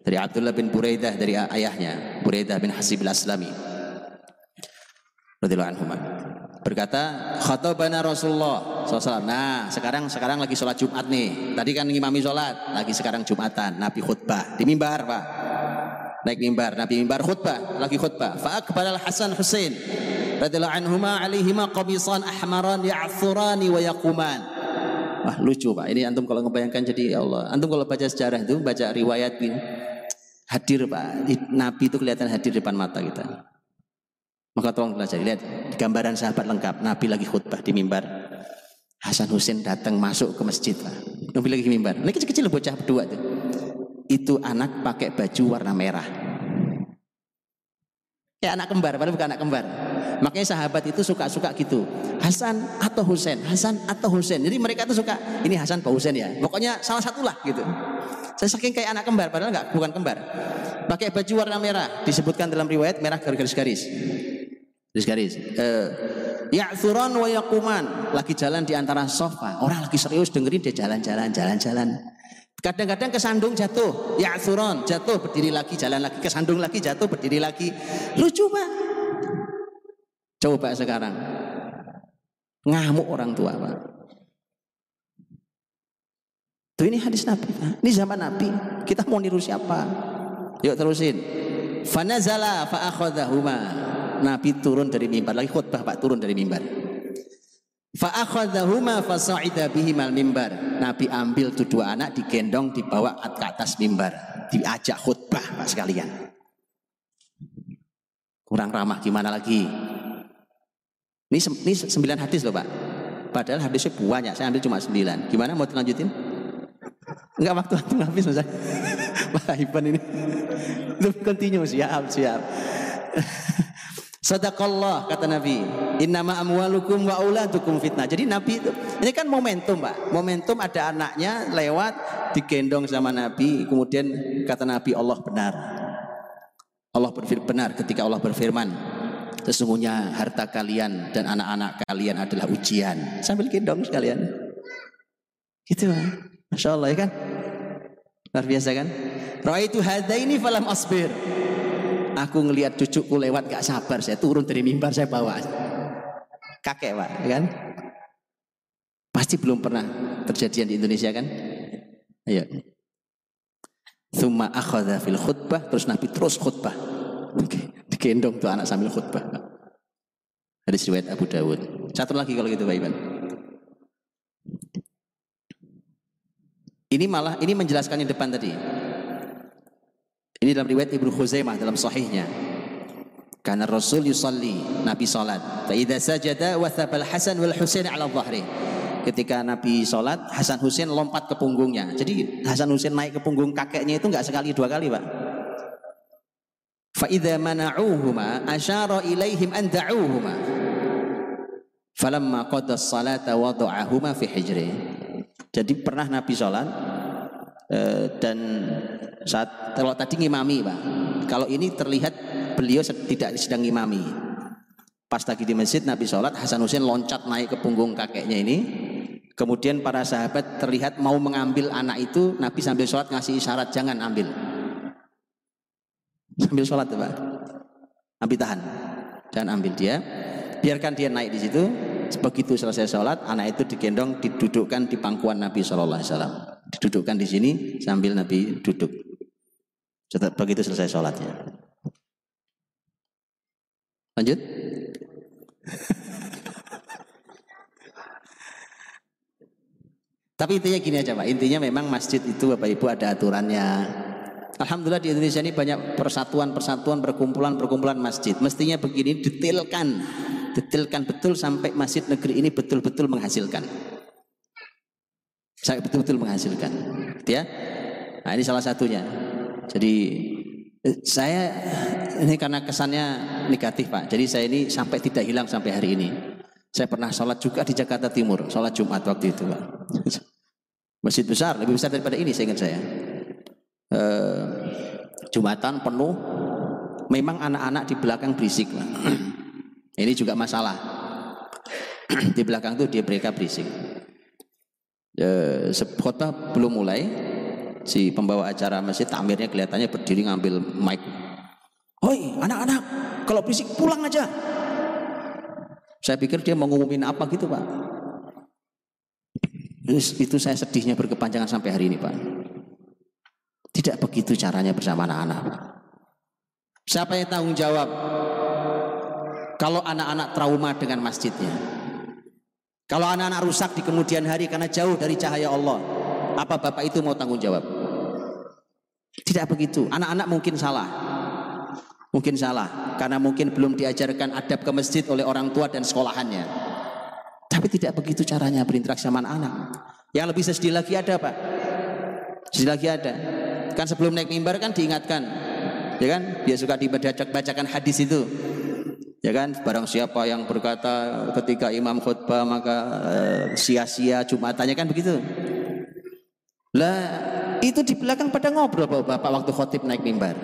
dari Abdullah bin Buraidah dari ayahnya, Buraidah bin Hasib al-Aslami. Radhiyallahu anhu berkata khatobana Rasulullah SAW. Nah sekarang sekarang lagi sholat Jumat nih. Tadi kan ngimami sholat, lagi sekarang Jumatan. Nabi khutbah di mimbar pak. Naik mimbar, Nabi mimbar khutbah, lagi khutbah. Faakbar al Hasan Husain radhiyallahu anhuma alaihima qamisan ahmaran ya'thurani wa yaquman. Wah lucu pak. Ini antum kalau ngebayangkan jadi ya Allah. Antum kalau baca sejarah itu baca riwayat ini hadir pak. Nabi itu kelihatan hadir di depan mata kita. Maka tolong belajar. Lihat gambaran sahabat lengkap. Nabi lagi khutbah di mimbar. Hasan Husain datang masuk ke masjid. Nabi lagi mimbar. Ini kecil-kecil bocah berdua tuh. Itu anak pakai baju warna merah. Kayak anak kembar, padahal bukan anak kembar. Makanya sahabat itu suka-suka gitu. Hasan atau Husain, Hasan atau Husain. Jadi mereka tuh suka ini Hasan atau Husain ya. Pokoknya salah satulah gitu. Saya saking kayak anak kembar, padahal enggak bukan kembar. Pakai baju warna merah, disebutkan dalam riwayat merah garis-garis. Garis-garis. Uh, Ya'thuran wa yakuman lagi jalan di antara sofa. Orang lagi serius dengerin dia jalan-jalan, jalan-jalan. Kadang-kadang kesandung jatuh, ya'thuran jatuh berdiri lagi, jalan lagi, kesandung lagi jatuh berdiri lagi. Lucu pak. Coba sekarang. Ngamuk orang tua pak. Tuh ini hadis Nabi, Pak. ini zaman Nabi. Kita mau niru siapa? Yuk terusin. Fanazala fa'akhadahuma. Nabi turun dari mimbar lagi khutbah Pak turun dari mimbar. Fa'akhadahuma fasa'ida bihimal mimbar. Nabi ambil tuh dua anak digendong dibawa ke atas mimbar, diajak khutbah Pak sekalian. Kurang ramah gimana lagi? Ini, ini sembilan hadis loh Pak. Padahal hadisnya banyak, saya ambil cuma sembilan. Gimana mau lanjutin? Enggak waktu waktu habis Mas. Pak Iban ini. Lu continue siap siap. Sadaqallah kata Nabi. Innama amwalukum wa auladukum fitnah. Jadi Nabi itu ini kan momentum, Pak. Momentum ada anaknya lewat digendong sama Nabi, kemudian kata Nabi Allah benar. Allah berfirman benar ketika Allah berfirman, sesungguhnya harta kalian dan anak-anak kalian adalah ujian. Sambil gendong sekalian. Gitu, Pak. Masya Allah ya kan? Luar biasa kan? Ra'aitu hadaini falam asbir. Aku ngelihat cucuku lewat gak sabar, saya turun dari mimbar saya bawa. Kakek pak, ya kan? Pasti belum pernah terjadian di Indonesia kan? Ayo. Thumma akhadha fil khutbah, terus Nabi terus khutbah. Digendong tuh anak sambil khutbah. Hadis riwayat Abu Dawud. Satu lagi kalau gitu Pak Iban. Ini malah ini menjelaskan yang depan tadi. Ini dalam riwayat Ibnu Khuzaimah dalam sahihnya. Karena Rasul yusalli, Nabi salat. Fa idza sajada wa thabal Hasan wal Husain ala dhahri. Ketika Nabi salat, Hasan Husain lompat ke punggungnya. Jadi Hasan Husain naik ke punggung kakeknya itu enggak sekali dua kali, Pak. Fa idza mana'uhuma asyara ilaihim an da'uhuma. Falamma qada as-salata wada'ahuma fi hijri. Jadi pernah Nabi sholat eh, dan saat kalau tadi ngimami pak, kalau ini terlihat beliau tidak sedang ngimami. Pas lagi di masjid Nabi sholat, Hasan Husain loncat naik ke punggung kakeknya ini. Kemudian para sahabat terlihat mau mengambil anak itu, Nabi sambil sholat ngasih isyarat jangan ambil. Sambil sholat pak, ambil tahan, jangan ambil dia, biarkan dia naik di situ, Begitu selesai sholat, anak itu digendong, didudukkan di pangkuan Nabi Shallallahu Alaihi Wasallam. Didudukkan di sini sambil Nabi duduk. Begitu selesai sholatnya. Lanjut. Tapi intinya gini aja Pak, intinya memang masjid itu Bapak Ibu ada aturannya. Alhamdulillah di Indonesia ini banyak persatuan-persatuan, perkumpulan-perkumpulan masjid. Mestinya begini, detailkan detailkan betul sampai masjid negeri ini betul-betul menghasilkan. Saya betul-betul menghasilkan. Ya. Nah, ini salah satunya. Jadi eh, saya ini karena kesannya negatif Pak. Jadi saya ini sampai tidak hilang sampai hari ini. Saya pernah sholat juga di Jakarta Timur, sholat Jumat waktu itu Pak. Masjid besar, lebih besar daripada ini saya ingat saya. E, Jumatan penuh, memang anak-anak di belakang berisik Pak. Ini juga masalah. Di belakang itu dia mereka berisik. E, khotbah belum mulai, si pembawa acara masjid tamirnya kelihatannya berdiri ngambil mic. Hoi anak-anak, kalau berisik pulang aja. Saya pikir dia mau ngumumin apa gitu pak. Itu saya sedihnya berkepanjangan sampai hari ini pak. Tidak begitu caranya bersama anak-anak. Siapa yang tanggung jawab? kalau anak-anak trauma dengan masjidnya. Kalau anak-anak rusak di kemudian hari karena jauh dari cahaya Allah, apa bapak itu mau tanggung jawab? Tidak begitu. Anak-anak mungkin salah. Mungkin salah karena mungkin belum diajarkan adab ke masjid oleh orang tua dan sekolahannya. Tapi tidak begitu caranya berinteraksi sama anak. Yang lebih sedih lagi ada pak. Sedih lagi ada. Kan sebelum naik mimbar kan diingatkan Ya kan? Dia suka dibacakan hadis itu. Ya kan? Barang siapa yang berkata ketika imam khutbah maka uh, sia-sia Jumatannya kan begitu. Lah, itu di belakang pada ngobrol Bapak waktu khotib naik mimbar.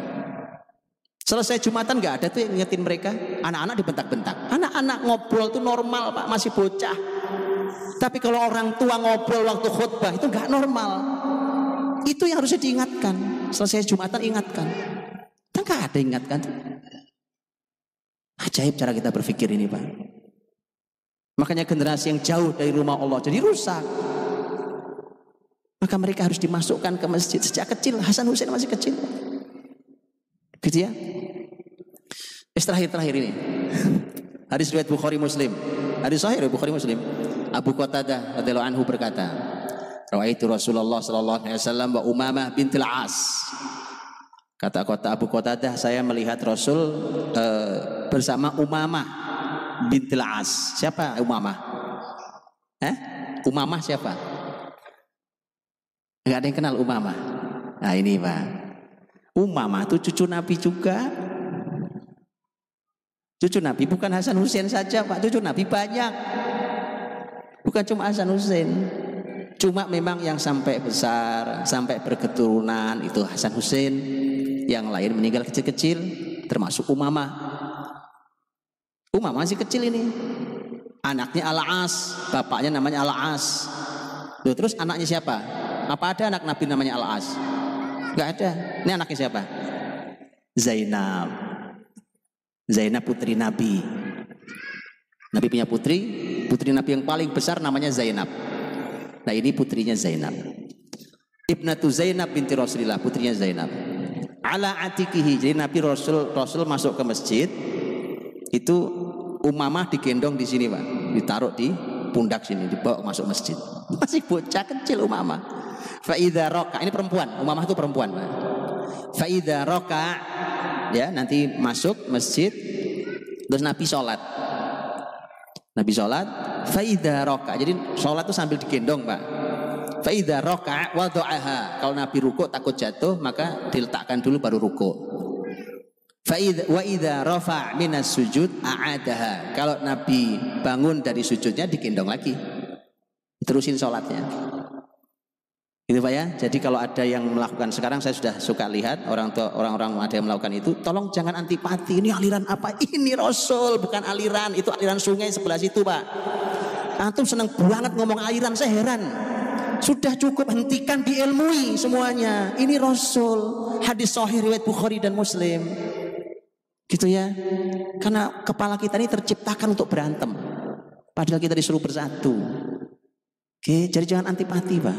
Selesai Jumatan nggak ada tuh yang ngingetin mereka. Anak-anak dibentak-bentak. Anak-anak ngobrol tuh normal Pak, masih bocah. Tapi kalau orang tua ngobrol waktu khutbah itu nggak normal. Itu yang harusnya diingatkan. Selesai Jumatan ingatkan. Kan nggak ada ingatkan. Ajaib cara kita berpikir ini Pak. Makanya generasi yang jauh dari rumah Allah jadi rusak. Maka mereka harus dimasukkan ke masjid sejak kecil. Hasan Hussein masih kecil. Gitu ya. Terakhir-terakhir ini. Hadis riwayat Bukhari Muslim. Hadis sahih Bukhari Muslim. Abu Qatadah radhiyallahu anhu berkata, Rawaitu Rasulullah sallallahu alaihi wasallam wa Umamah bintil As. Kata kota Abu Qatadah, saya melihat Rasul uh, bersama Umamah bintil As. Siapa Umamah? Eh? Umamah siapa? Enggak ada yang kenal Umamah. Nah ini Pak. Umamah itu cucu Nabi juga. Cucu Nabi bukan Hasan Hussein saja Pak, cucu Nabi banyak. Bukan cuma Hasan Hussein. Cuma memang yang sampai besar, sampai berketurunan itu Hasan Hussein. Yang lain meninggal kecil-kecil, termasuk Umamah. Umamah masih kecil ini. Anaknya Al-As, bapaknya namanya Al-As. Terus anaknya siapa? Apa ada anak Nabi namanya Al-As? Ada. Ini anaknya siapa? Zainab. Zainab putri Nabi. Nabi punya putri, putri Nabi yang paling besar namanya Zainab. Nah ini putrinya Zainab. Ibnatu Zainab binti Rasulillah, putrinya Zainab. Ala atikihi, jadi Nabi Rasul Rasul masuk ke masjid, itu Umamah digendong di sini pak, ditaruh di pundak sini, dibawa masuk masjid. Masih bocah kecil Umamah. Faida roka ini perempuan, Umamah itu perempuan. Faida roka ya nanti masuk masjid terus Nabi sholat. Nabi sholat, faida roka. Jadi sholat itu sambil digendong pak. Faida roka wadoaha. Kalau Nabi ruko takut jatuh maka diletakkan dulu baru ruko. Faida wa ida rofa minas sujud aadaha. Kalau Nabi bangun dari sujudnya digendong lagi. Terusin sholatnya. Gitu Pak ya. Jadi kalau ada yang melakukan sekarang saya sudah suka lihat orang tua orang-orang ada yang melakukan itu, tolong jangan antipati. Ini aliran apa? Ini Rasul, bukan aliran. Itu aliran sungai sebelah situ, Pak. Antum senang banget ngomong aliran, saya heran. Sudah cukup hentikan diilmui semuanya. Ini Rasul, hadis sahih riwayat Bukhari dan Muslim. Gitu ya. Karena kepala kita ini terciptakan untuk berantem. Padahal kita disuruh bersatu. Oke, jadi jangan antipati, Pak.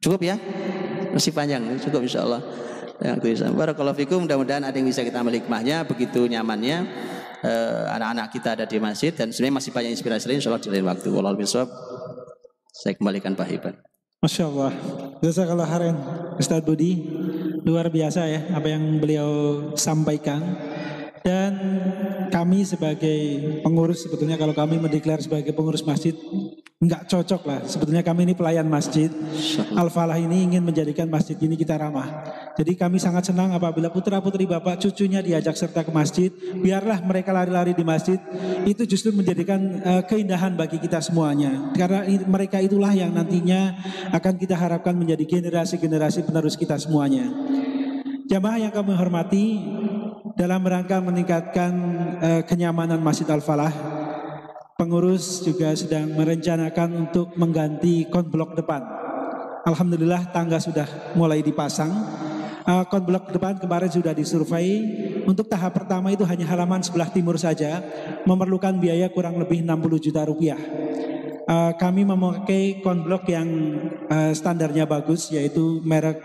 Cukup ya? Masih panjang, cukup insya Allah. Ya, Barakallahu fikum, mudah-mudahan ada yang bisa kita ambil hikmahnya, begitu nyamannya eh, anak-anak kita ada di masjid dan sebenarnya masih banyak inspirasi lain insya Allah di lain waktu. Bisawab, saya kembalikan Pak Hiban. Masya Allah. Jazakallah khairan Ustaz Budi. Luar biasa ya apa yang beliau sampaikan. Dan kami sebagai pengurus sebetulnya kalau kami mendeklar sebagai pengurus masjid Enggak cocok lah. Sebetulnya kami ini pelayan masjid. Al-Falah ini ingin menjadikan masjid ini kita ramah. Jadi kami sangat senang apabila putra-putri Bapak cucunya diajak serta ke masjid. Biarlah mereka lari-lari di masjid. Itu justru menjadikan uh, keindahan bagi kita semuanya. Karena mereka itulah yang nantinya akan kita harapkan menjadi generasi-generasi penerus kita semuanya. Jamaah yang kami hormati, dalam rangka meningkatkan uh, kenyamanan Masjid Al-Falah Pengurus juga sedang merencanakan untuk mengganti konblok depan. Alhamdulillah tangga sudah mulai dipasang. Uh, konblok depan kemarin sudah disurvei. Untuk tahap pertama itu hanya halaman sebelah timur saja, memerlukan biaya kurang lebih 60 juta rupiah. Uh, kami memakai konblok yang uh, standarnya bagus, yaitu merek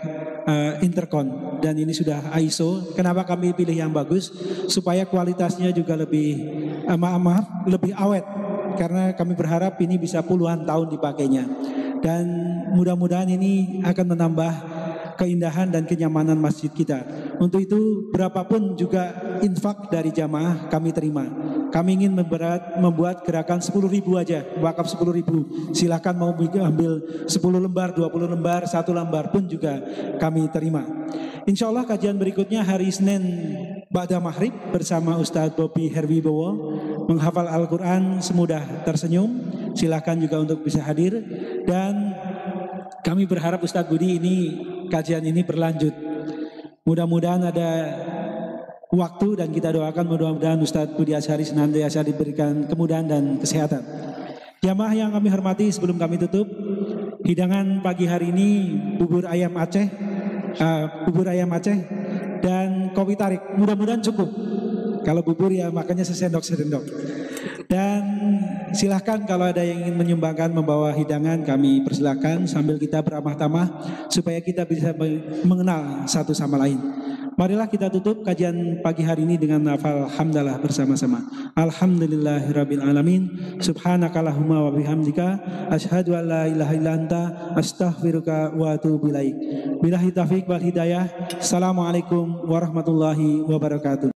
uh, Intercon dan ini sudah ISO. Kenapa kami pilih yang bagus? Supaya kualitasnya juga lebih uh, maaf maaf lebih awet karena kami berharap ini bisa puluhan tahun dipakainya. Dan mudah-mudahan ini akan menambah keindahan dan kenyamanan masjid kita. Untuk itu berapapun juga infak dari jamaah kami terima. Kami ingin memberat, membuat gerakan 10 ribu aja, wakaf 10 ribu. Silahkan mau ambil 10 lembar, 20 lembar, satu lembar pun juga kami terima. Insya Allah kajian berikutnya hari Senin Ba'da Maghrib bersama Ustadz Bobi Herwibowo menghafal Al-Quran semudah tersenyum. Silahkan juga untuk bisa hadir dan kami berharap Ustadz Budi ini kajian ini berlanjut. Mudah-mudahan ada waktu dan kita doakan mudah-mudahan Ustadz Budi Asyari senantiasa diberikan kemudahan dan kesehatan. Jamaah yang kami hormati sebelum kami tutup, hidangan pagi hari ini bubur ayam Aceh, uh, bubur ayam Aceh dan kopi tarik. Mudah-mudahan cukup. Kalau bubur ya makanya sesendok-sendok. Dan silahkan kalau ada yang ingin menyumbangkan membawa hidangan kami persilahkan sambil kita beramah tamah supaya kita bisa mengenal satu sama lain. Marilah kita tutup kajian pagi hari ini dengan nafal hamdalah bersama-sama. Alhamdulillahirabbil alamin. Subhanakallahumma wa bihamdika asyhadu an la ilaha illa anta astaghfiruka wa atubu ilaik. Billahi wal hidayah. Assalamualaikum warahmatullahi wabarakatuh.